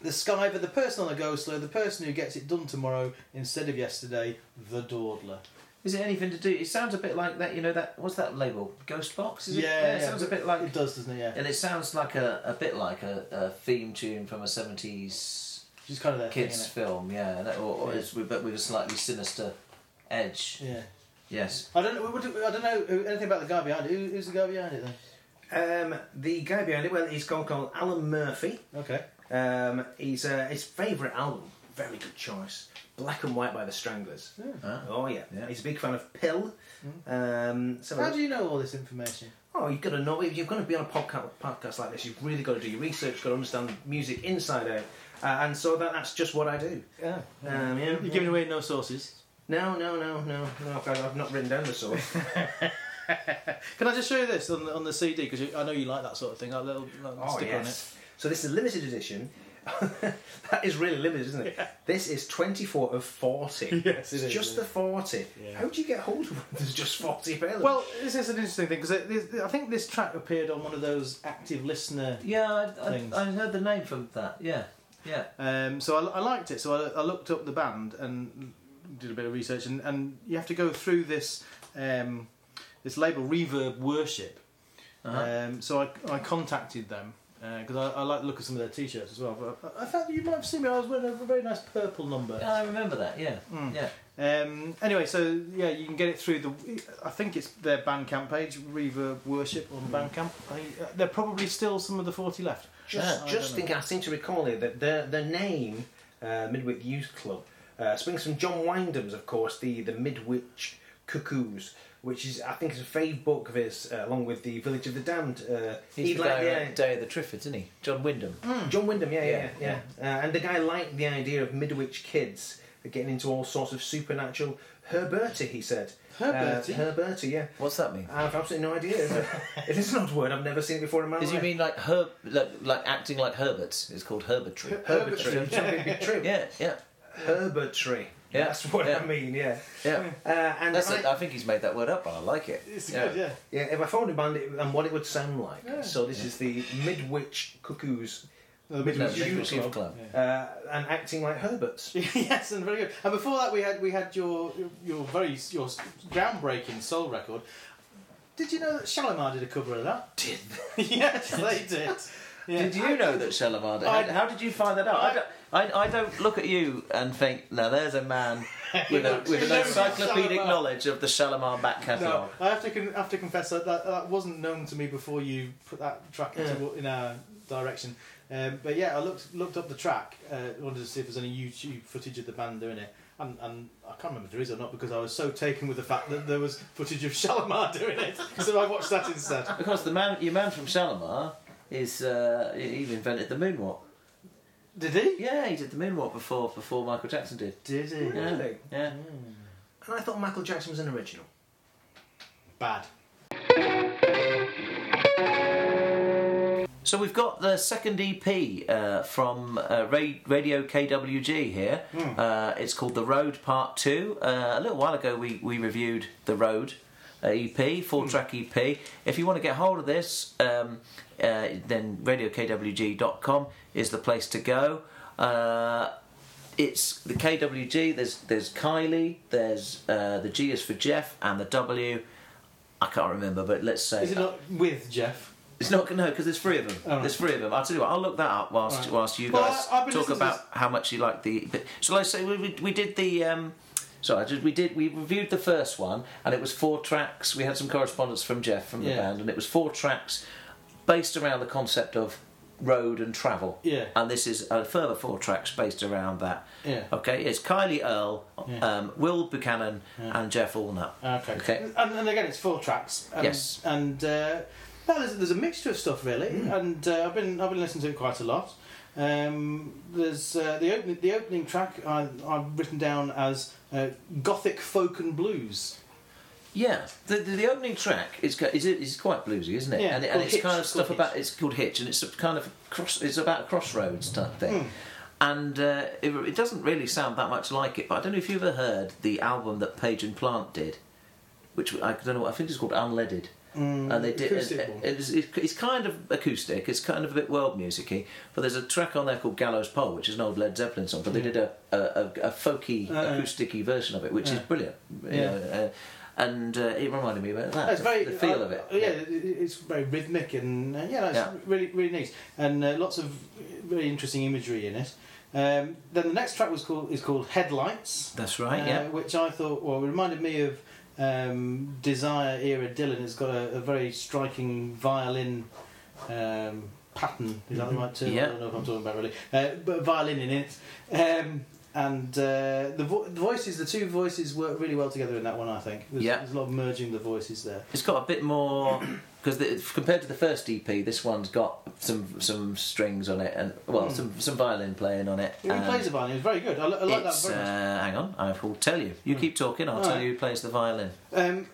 H: the skiver, the person on the go slow, the person who gets it done tomorrow instead of yesterday, the dawdler.
D: Is it anything to do? It sounds a bit like that. You know that what's that label? Ghost Box? Is it?
H: Yeah,
D: it
H: yeah,
D: sounds a bit like.
H: It does, doesn't it? Yeah.
D: And it sounds like a, a bit like a, a theme tune from a seventies
H: She's kind of that
D: kids
H: innit?
D: film, yeah, that- or, or
H: Yeah.
D: it's with, but with a slightly sinister edge.
H: Yeah.
D: Yes.
H: I don't know. I don't know anything about the guy behind it. Who, who's the guy behind it then?
A: Um, the guy behind it, well, he's called, called Alan Murphy.
H: Okay.
A: Um, he's uh, his favourite album, very good choice. Black and White by the Stranglers.
D: Ah.
A: Oh yeah.
D: Yeah.
A: he's a big fan of Pill. Um, so
H: How do you know all this information?
A: Oh, you've got to know. If you're going to be on a podcast, podcast like this, you've really got to do your research. Got to understand music inside out, uh, and so that, that's just what I do.
H: Yeah.
A: Um, yeah.
H: You're giving away no sources.
A: No, no, no, no, no. I've, I've not written down the source.
H: Can I just show you this on the, on the CD because I know you like that sort of thing. That little, little
A: Oh,
H: sticker on it.
A: So this is a limited edition. that is really limited, isn't it? This is 24 of 40.
H: Yes, it
A: it's
H: is,
A: just
H: yeah.
A: the 40.
H: Yeah.
A: How do you get hold of one? There's just 40 available.
H: Well, this is an interesting thing because I think this track appeared on one of those active listener.
D: Yeah, I. I, I heard the name from that. Yeah, yeah.
H: Um, so I, I liked it. So I, I looked up the band and did a bit of research, and, and you have to go through this um, this label Reverb Worship.
D: Uh-huh.
H: Um, so I, I contacted them because I, I like to look at some of their t-shirts as well. But I, I thought you might have seen me. I was wearing a very nice purple number.
D: Yeah, I remember that. Yeah,
H: Mm.
D: yeah.
H: Um, anyway, so yeah, you can get it through the. I think it's their Bandcamp page, Reverb Worship on Bandcamp. I, uh, there are probably still some of the forty left.
A: Just,
H: I
A: just
H: don't know.
A: thinking, I seem to recall here that the the name uh, Midwich Youth Club uh, springs from John Wyndham's, of course, the the Midwich Cuckoos, which is I think is a fave book of his, uh, along with the Village of the Damned. Uh,
D: He's
A: he
D: the
A: liked
D: guy
A: the-
D: Day of the Triffids, isn't he? John Wyndham.
A: John Wyndham, yeah, yeah,
D: Yeah,
A: yeah. Uh, and the guy liked the idea of Midwich kids getting into all sorts of supernatural herberty. He said.
H: Herberty?
A: Uh, herberty, yeah.
D: What's that mean?
A: I have absolutely no idea. Is it? it is an odd word. I've never seen it before in my
D: Does
A: life.
D: you mean like herb, like, like acting like Herberts? It's called herbertry.
A: herbertry? Something be true.
D: Yeah, yeah,
A: Herbertry.
D: Yeah,
A: That's what
D: yeah.
A: I mean. Yeah.
D: yeah.
A: Uh, and
D: That's.
A: if
D: A,
A: I,
D: I think he's made that word up, but I like it.
H: It's
D: Yeah.
H: good, yeah.
A: yeah, if I phoned a band it, and what it would sound like. So this is the Midwich Cuckoos.
H: The
D: No,
H: Midwich
D: Midwich
H: Youth
D: Youth
H: Club.
D: Club.
A: Uh, and acting like Herberts.
H: yes, and very good. And before that, we had we had your your very your groundbreaking soul record. Did you know that Shalimar did a cover of that?
A: Did
H: yes, they did. Yeah.
D: Did you know that Shalimar? did- How, how did you find that out? I, don't, I, I don't look at you and think, now there's a man with, a, with an encyclopedic
H: Shalimar.
D: knowledge of the Shalimar back
H: No,
D: catalogue.
H: I have to con- have to confess that, that that wasn't known to me before you put that track into, in our direction. Um, but yeah, I looked looked up the track. Uh, wanted to see if there's any YouTube footage of the band doing it, and, and I can't remember if there is or not because I was so taken with the fact that there was footage of Shalimar doing it. So I watched that instead.
D: Because the man, your man from Shalimar is, uh, he invented the moonwalk.
H: Did he?
D: Yeah, he did the moonwalk before before Michael Jackson did.
H: Did he?
D: Yeah,
A: Really?
D: yeah.
A: And I thought Michael Jackson was an original.
H: Bad.
D: So we've got the second EP uh, from uh, Radio KWG here.
H: Hmm.
D: Uh, it's called The Road Part 2. Uh, a little while ago we, we reviewed The Road uh, EP,
H: Hmm.
D: four track EP. If you want to get hold of this, um, uh, then radiokwg.com is the place to go. Uh, it's the KWG, there's, there's Kylie, there's uh, the G is for Jeff, and the W, I can't remember, but let's say.
H: Is it not with Jeff?
D: It's not no, because there's three of them.
H: Right.
D: There's three of them. I'll tell you what. I'll look that up whilst
H: right.
D: whilst you
H: Well,
D: guys
H: I-
D: talk about how much you like the. But, so let's say we, we, we did the. Um, sorry, I just, we did. We reviewed the first one, and it was four tracks. We had some correspondence from Jeff from the
H: Yeah.
D: band, and it was four tracks based around the concept of road and travel.
H: Yeah.
D: And this is a further four tracks based around that.
H: Yeah.
D: Okay, it's Kylie Earl,
H: Yeah.
D: um, Will Buchanan, and Jeff Allnut.
H: Okay.
D: Okay.
H: And, and again, it's four tracks. And,
D: Yes.
H: And uh, well, there's, there's a mixture of stuff really,
D: Mm.
H: and uh, I've been I've been listening to it quite a lot. Um, there's uh, the opening the opening track I, I've written down as uh, gothic folk and blues.
D: Yeah, the, the, the opening track is go- is, quite bluesy, isn't it?
H: Yeah,
D: and, it- and it's
H: Hitch,
D: kind of stuff about it's called Hitch, and it's a kind of cross. It's about a crossroads type thing, and uh, it, it doesn't really sound that much like it. But I don't know if you've ever heard the album that Page and Plant did, which I don't know. I think it's called Unledded. And they did. it-
H: one.
D: it's, kind of acoustic. It's kind of a bit world musicy. But there's a track on there called Gallows Pole, which is an old Led Zeppelin song. But they did a a, a, a folky,
H: Uh,
D: acousticy version of it, which is
H: yeah.
D: brilliant. You
H: Yeah.
D: know, uh, and uh, it reminded me about that.
H: It's very
D: the feel
H: uh,
D: of it.
H: Yeah, it- it's very rhythmic and uh, yeah, no, it's
D: Yeah.
H: really really nice and uh, lots of very interesting imagery in it. Um, then the next track was called is called Headlights.
D: That's right.
H: uh,
D: yeah.
H: which I thought well it reminded me of um, Desire era Dylan. It's got a, a very striking violin um, pattern. Is that the right term?
D: Yeah.
H: I don't know if I'm talking about really, uh, but violin in it. Um, and uh, the, vo- the voices, the two voices work really well together in that one. I think. There's,
D: Yeah.
H: there's a lot of merging the voices there.
D: It's got a bit more because compared to the first EP, this one's got some some strings on it and well some some violin playing on it.
H: He plays the violin. It's very good. I, I like that very much.
D: uh, hang on, I will tell you. You keep talking. I'll tell
H: Alright.
D: you who plays the violin.
H: Um,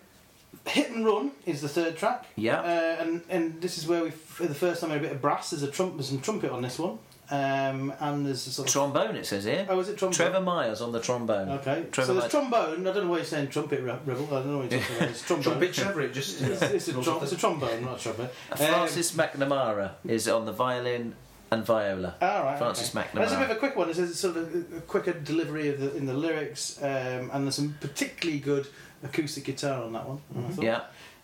H: Hit and Run is the third track.
D: Yeah.
H: Uh, and and this is where we for the first time had a bit of brass. There's a trump, there's some trumpet on this one. Um, and there's a sort of
D: Trombone, it says here.
H: Oh, is it trombone?
D: Trevor Myers on the trombone.
H: Okay.
D: Trevor
H: so there's
D: Myers.
H: trombone. I don't know why you're saying trumpet re- rebel. I don't know what you're talking about. It's trombone.
A: Trumpet Trevor, it just.
H: It's, it's, a, trom- it's a trombone, not a trumpet. Um,
D: Francis McNamara is on the violin and viola.
H: All right,
D: Francis
H: okay. There's a bit of a quick one. There's a sort of a, a quicker delivery of the, in the lyrics, um, and there's some particularly good acoustic guitar on that one. I thought.
D: Yeah.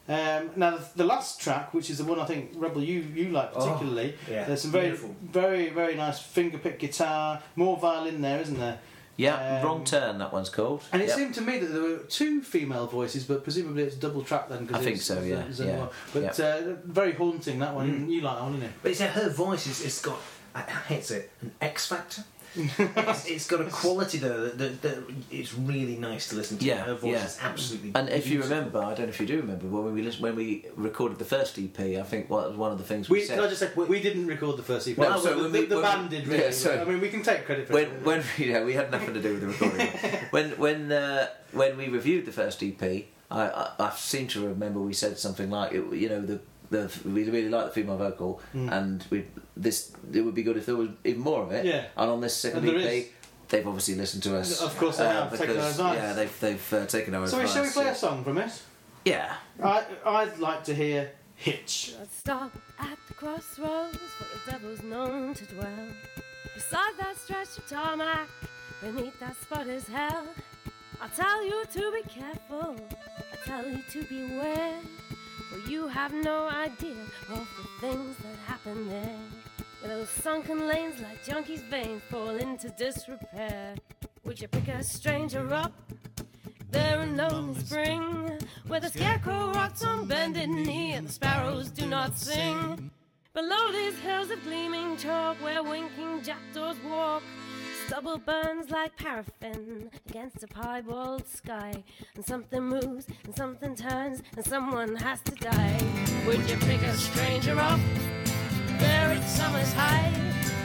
H: Um, now the, the last track, which is the one I think Rebel you you like
A: Oh,
H: particularly.
A: yeah,
H: There's some very
A: beautiful.
H: very very nice finger pick guitar, more violin there, isn't there?
D: Yeah,
H: Um,
D: wrong turn. That one's called.
H: And it
D: Yep.
H: seemed to me that there were two female voices, but presumably it's double track then. 'cause
D: I think
H: it's-
D: so, yeah,
H: it's only
D: yeah,
H: one. But uh, very haunting that one. You like that one, didn't
A: But it's, her voice is it's got I I hate it, an X factor. It's, it's got a quality there that, that, that it's really nice to listen to.
D: Yeah,
A: her voice
D: yeah.
A: is absolutely.
D: And if you
A: beautiful.
D: remember, I don't know if you do remember, when we lis- when we recorded the first EP, I think what one of the things
H: we?
D: we,
H: we
D: said
H: can I just say we didn't record the first EP.
D: No, so
H: the,
D: we-
H: the
D: when
H: band
D: we-
H: did really.
D: yeah, so-
H: I mean, we can take credit for
D: when
H: it.
D: when you know we had nothing to do with the recording. when when uh, when we reviewed the first EP, I, I I seem to remember we said something like you know the. The, we really like the female vocal, and we this it would be good if there was even more of it.
H: Yeah.
D: And on this second
H: And
D: EP,
H: is.
D: they've obviously listened to us.
H: Of course they have, taken our advice.
D: Yeah, they've they've uh, taken our
H: so
D: advice.
H: So, shall we play
D: yeah.
H: a song from it?
D: Yeah.
H: I I'd like to hear Hitch.
P: Let's stop at the crossroads where the devil's known to dwell. Beside that stretch of tarmac, beneath that spot is hell. I tell you to be careful, I tell you to beware. For you have no idea of the things that happen there. Where those sunken lanes like junkies' veins fall into disrepair. Would you pick a stranger up? There in lonely spring, where the scarecrow rots on bended knee and the sparrows do not sing. Below these hills of gleaming chalk, where winking jackdaws walk, stubble burns like paraffin against a piebald sky. And something moves, and something turns, and someone has to die. Would you pick a stranger up? There at summer's high,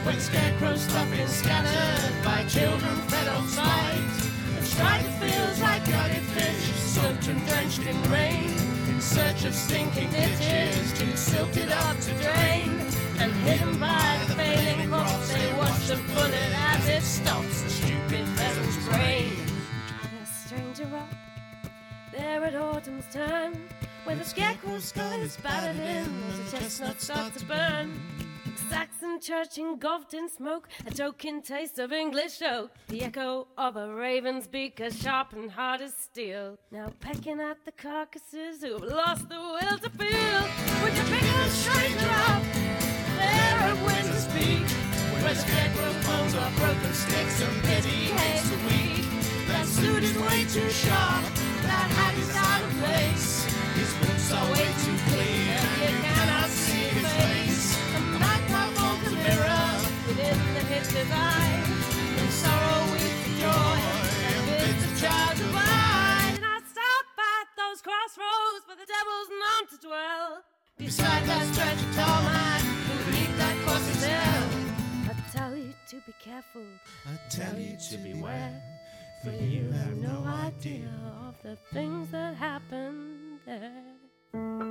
P: when scarecrows stuffing scattered by children fed on sight. And strike fields like gutted fish, soaked and drenched in rain. In search of stinking ditches, too silted up to drain. And hidden by the failing corpse, they watch the bullet as it stops the stupid vessel's brain. A stranger up there at autumn's turn, where the scarecrow's skull is battered in as the chestnuts start to burn. Saxon church engulfed in smoke, a token taste of English oak. The echo of a raven's beak, as sharp and hard as steel. Now pecking at the carcasses who have lost the will to feel. Would you pick a stranger up there at Winter's Peak? Where the scarecrow bones are broken sticks and pity hates a week. That suit is way too sharp, that hat is out of place. His boots are way too clean, you cannot see his face. And that cardboard the mirror within the eye. In sorrow joy, and bids the child. And I stop at those crossroads where the devil's known to dwell. Beside that stretch of beneath that hell. I tell you to be careful. I tell you to beware. For you have no idea of the things that happen
M: yeah.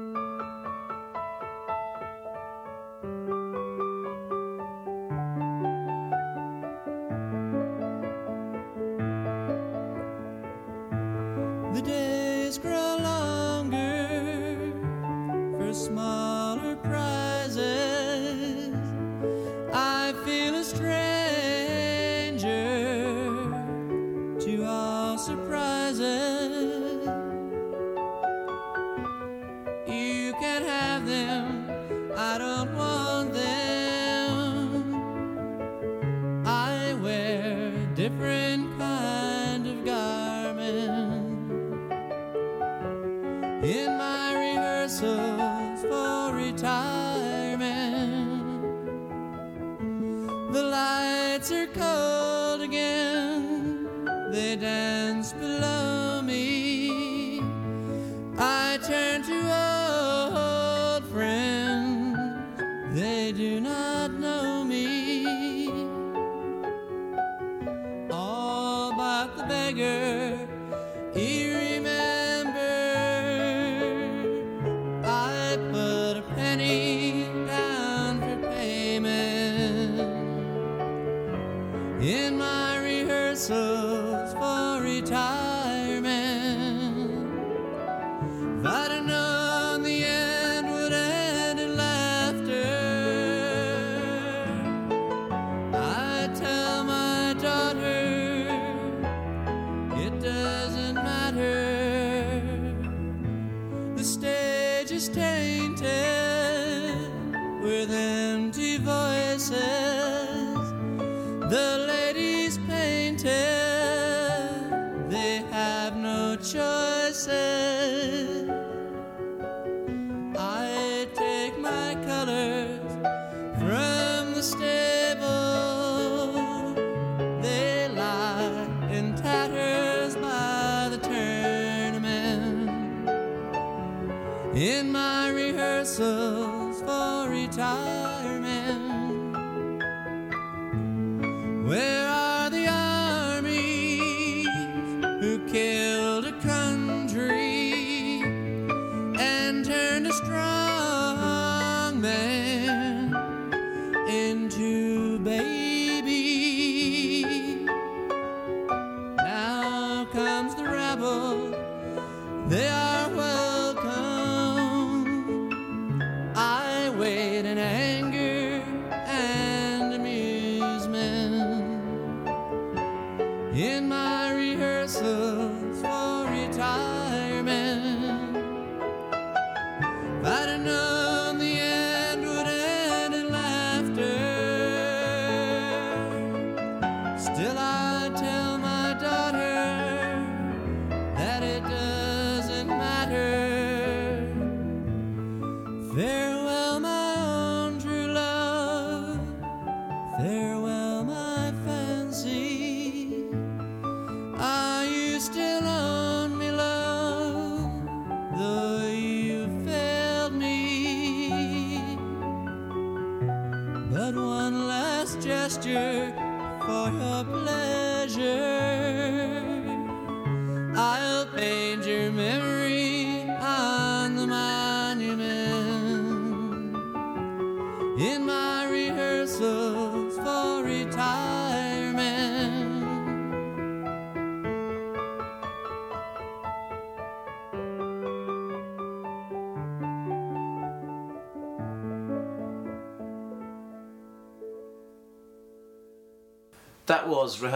M: Still I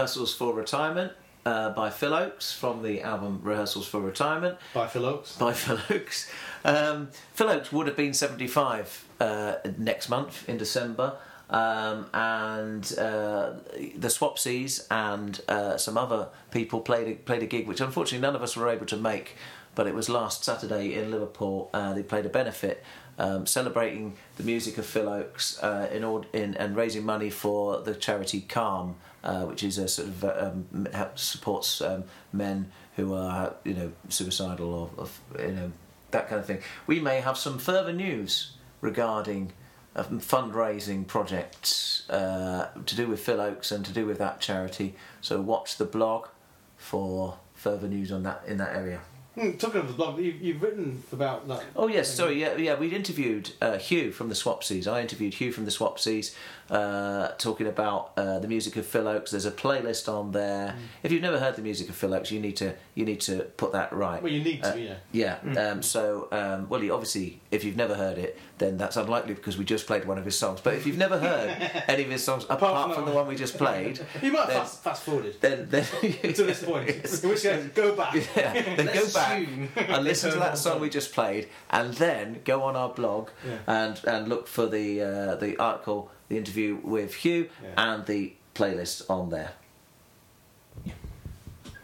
D: Rehearsals for Retirement uh, by Phil Ochs from the album Rehearsals for Retirement.
H: By Phil Ochs.
D: By Phil Ochs. Um, Phil Ochs would have been 75 uh, next month in December. Um, and uh, the Swapsies and uh, some other people played a, played a gig, which unfortunately none of us were able to make. But it was last Saturday in Liverpool. Uh, they played a benefit um, celebrating the music of Phil Ochs uh, in, in and raising money for the charity Calm, uh, which is a sort of um, help- supports um, men who are you know suicidal or, or you know that kind of thing. We may have some further news regarding uh, fundraising projects uh, to do with Phil Ochs and to do with that charity. So watch the blog for further news on that in that area.
H: Hmm, talking of the blog, you, you've written about that.
D: Oh yes, sorry, yeah, yeah. We'd interviewed uh, Hugh from the Swapsies. I interviewed Hugh from the Swapsies, uh, talking about uh, the music of Phil Ochs. There's a playlist on there. If you've never heard the music of Phil Oakes, you need to you need to put that right.
H: Well, you need to,
D: Uh,
H: yeah.
D: Yeah.
H: Mm.
D: Um, so, um, well, you- obviously, if you've never heard it, then that's unlikely because we just played one of his songs. But if you've never heard any of his songs apart,
H: from
D: from the one we just played,
H: You might
D: then-
H: fast, fast forwarded
D: then then
H: to this point. In which case, go back.
D: yeah, then go back and listen to that song we just played, and then go on our blog
H: Yeah.
D: and and look for the uh, the article, the interview with Hugh, and the playlist on there.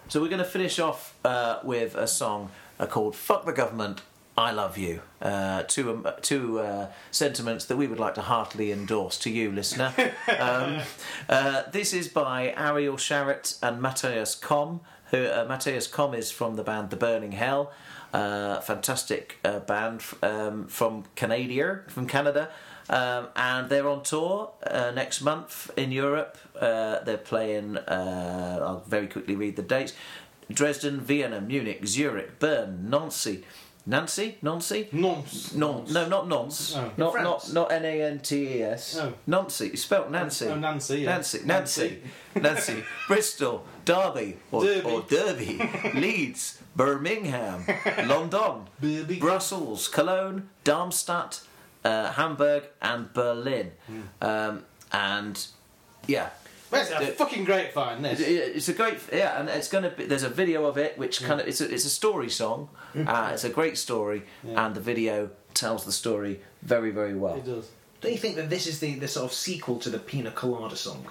D: So we're going to finish off uh, with a song uh, called "Fuck the Government." I love you. Uh, two um, two uh, sentiments that we would like to heartily endorse to you, listener. um, uh, this is by Ariel Sharratt and Mathias Kom. Who uh, Mathias Kom is from the band The Burning Hell, uh, fantastic uh, band f- um, from Canada, from Canada. Um, and they're on tour uh, next month in Europe. Uh, they're playing. Uh, I'll very quickly read the dates: Dresden, Vienna, Munich, Zurich, Bern, Nancy. Nancy? Nancy?
H: Nonce.
D: Non, no, not nonce.
H: Oh.
D: Not,
H: In
D: not
H: France.
D: not N A N T E S.
H: Oh.
D: Nancy. It's spelled Nancy.
H: Oh, Nancy, yeah.
D: Nancy. Nancy. Nancy. Bristol. Derby. Or
H: Derby.
D: Or Derby. Leeds. Birmingham. London. Brussels. Cologne. Darmstadt. Uh, Hamburg. And Berlin. Um, and yeah.
H: Well, it's a
D: The-
H: fucking great find, this.
D: It's a great, yeah, and it's going to be. There's a video of it, which kind of it's a, it's a story song. Uh, it's a great story,
H: Yeah.
D: and the video tells the story very, very well.
H: It does.
A: Don't you think that this is the, the sort of sequel to the Pina Colada song?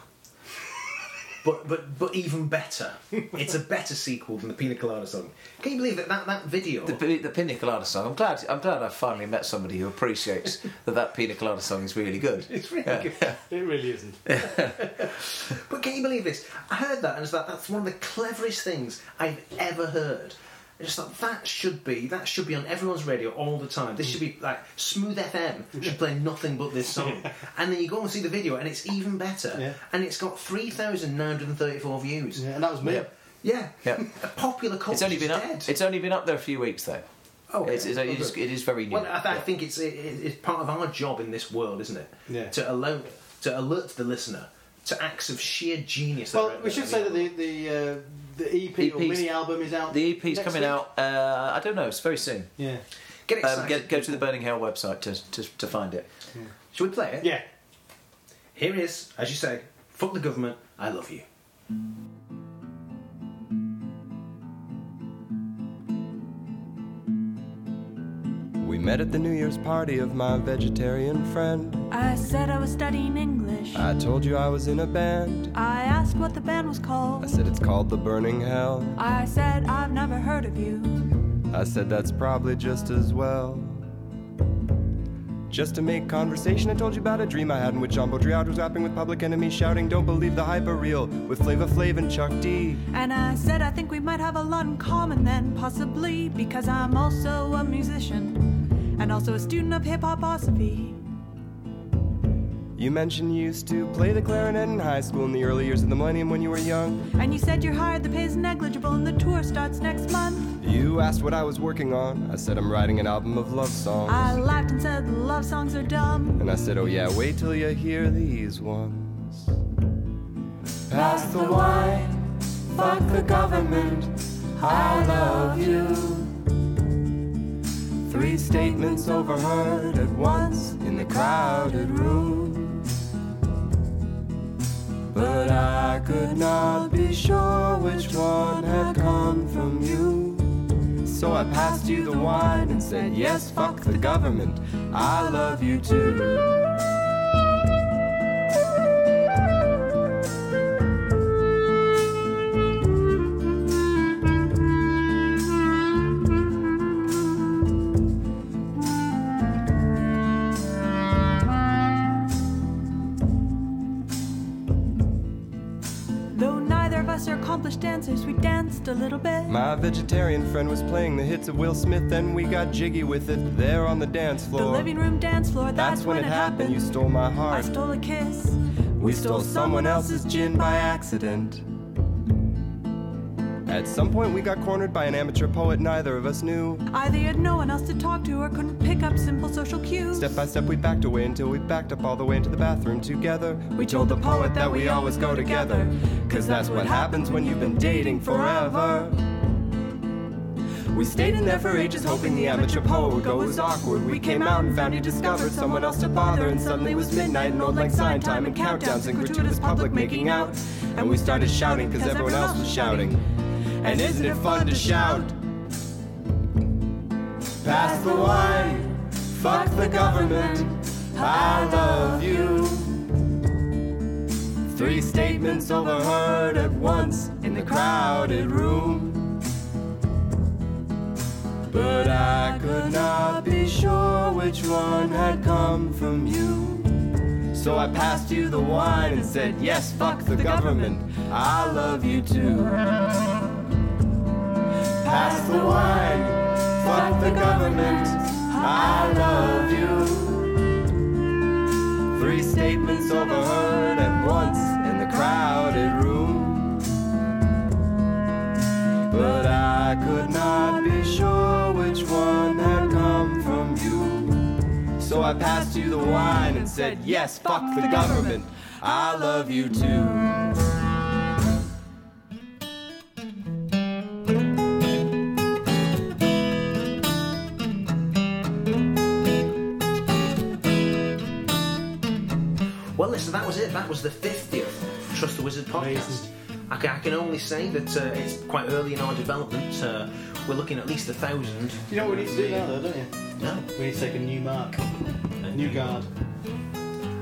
A: But but but even better. It's a better sequel than the Pina Colada song. Can you believe that that, that video?
D: The, the Pina Colada song. I'm glad. I'm glad I finally met somebody who appreciates that that Pina Colada song is really good.
A: It's really
D: Yeah.
A: good.
H: It really isn't.
A: But can you believe this? I heard that and it's like that's one of the cleverest things I've ever heard. I just thought that should be that should be on everyone's radio all the time. This mm. should be like Smooth FM should play nothing but this song. And then you go and see the video and it's even better.
H: Yeah.
A: And it's got three thousand nine hundred and thirty four views.
H: Yeah, and that was me.
D: Yeah.
A: Yeah.
D: Yeah.
A: A popular culture
D: It's only been up.
A: dead.
D: It's only been up there a few weeks though.
A: Oh,
D: It's, it's, it, is, it is very new.
A: Well, I, th- I think it's it, it- it's part of our job in this world, isn't it?
H: Yeah.
A: To allow to alert the listener to acts of sheer genius.
H: Well, we should say that the the, uh, the EP or mini album is out.
D: the EP's coming
H: week.
D: out. Uh, I don't know. It's very soon.
H: Yeah.
A: Get
D: Um,
A: excited.
D: get, go to the Burning Hell website to, to, to find it.
A: Should we play it?
H: Yeah.
A: Here it is, as you say. Fuck the government. I love you.
Q: We met at the New Year's party of my vegetarian friend.
O: I said I was studying English.
Q: I told you I was in a band.
O: I asked what the band was called.
Q: I said it's called The Burning Hell.
O: I said I've never heard of you.
Q: I said that's probably just as well. Just to make conversation, I told you about a dream I had in which John Baudrillard was rapping with Public Enemy, shouting, "Don't believe the hype are real," with Flavor Flav and Chuck D.
O: And I said I think we might have a lot in common then, possibly, because I'm also a musician and also a student of hip hoposophy.
Q: You mentioned you used to play the clarinet in high school in the early years of the millennium when you were young.
O: And you said you're hired, the pay is negligible, and the tour starts next month.
Q: You asked what I was working on. I said I'm writing an album of love songs.
O: I laughed and said love songs are dumb.
Q: And I said, oh yeah, wait till you hear these ones. Pass the wine, fuck the government, I love you. Three statements overheard at once in the crowded room. But I could not be sure which one had come from you. So I passed you the wine and said, Yes, fuck the government. I love you too.
O: Accomplished dancers, we danced a little bit.
Q: My vegetarian friend was playing the hits of Will Smith, and we got jiggy with it there on the dance floor.
O: The living room dance floor, that's,
Q: That's when it happened. You stole my
O: I
Q: heart.
O: stole a kiss.
Q: We stole someone else's gin by accident. At some point, we got cornered by an amateur poet neither of us knew.
O: Either you had no one else to talk to or couldn't pick up simple social cues.
Q: Step by step, we backed away until we backed up all the way into the bathroom together. We told the poet that we always go together, cause that's what happens when you've been dating forever. We stayed in there for ages, hoping the amateur poet would go as awkward. We came out and found he discovered someone else to bother, and suddenly it was midnight and auld lang syne time and countdowns and gratuitous public making out. And we started shouting cause everyone else was shouting. And isn't it fun to shout? Pass the wine, fuck the government, I love you. Three statements overheard at once in the crowded room. But I could not be sure which one had come from you. So I passed you the wine and said, Yes, fuck the government, I love you too. Pass the wine, fuck the government, I love you. Three statements overheard at once in the crowded room. But I could not be sure which one had come from you. So I passed you the wine and said, Yes, fuck the government, I love you too.
A: Well, listen, that was it. That was the 50th Trust the Wizard podcast. I can, I can only say that uh, it's quite early in our development. Uh, we're looking at least a thousand.
H: You know what we need to do now, though, don't you?
A: No.
H: We need to take a new mark. A new guard.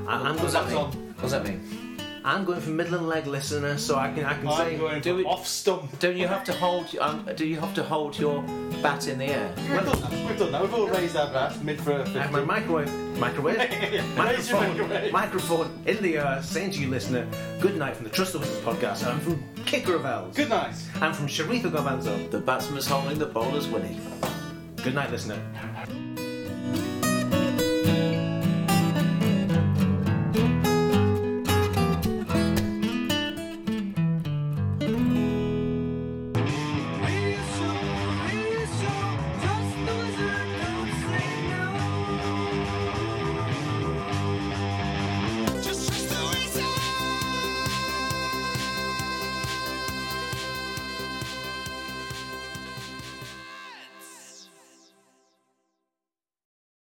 A: I, I'm
D: What's
A: going
D: that mean? What's that mean?
A: I'm going for middle and leg listener, so I can I can
H: I'm
A: say
H: going
D: Do
H: for
D: we-
H: off stump.
D: Don't you have to hold? Um, do you have to hold your bat in the air?
H: We've done that. We've done that. We've all raised our bat mid for a
A: I have my microwave microwave
H: Raise your
A: microphone
H: microwave.
A: microphone in the air, saying to you, listener, good night from the Trust the Wizards podcast. I'm from Kicker of Elves.
H: Good night.
A: I'm from Sharifa Govanzo.
D: The batsman's holding, the bowler's winning.
A: Good night, listener.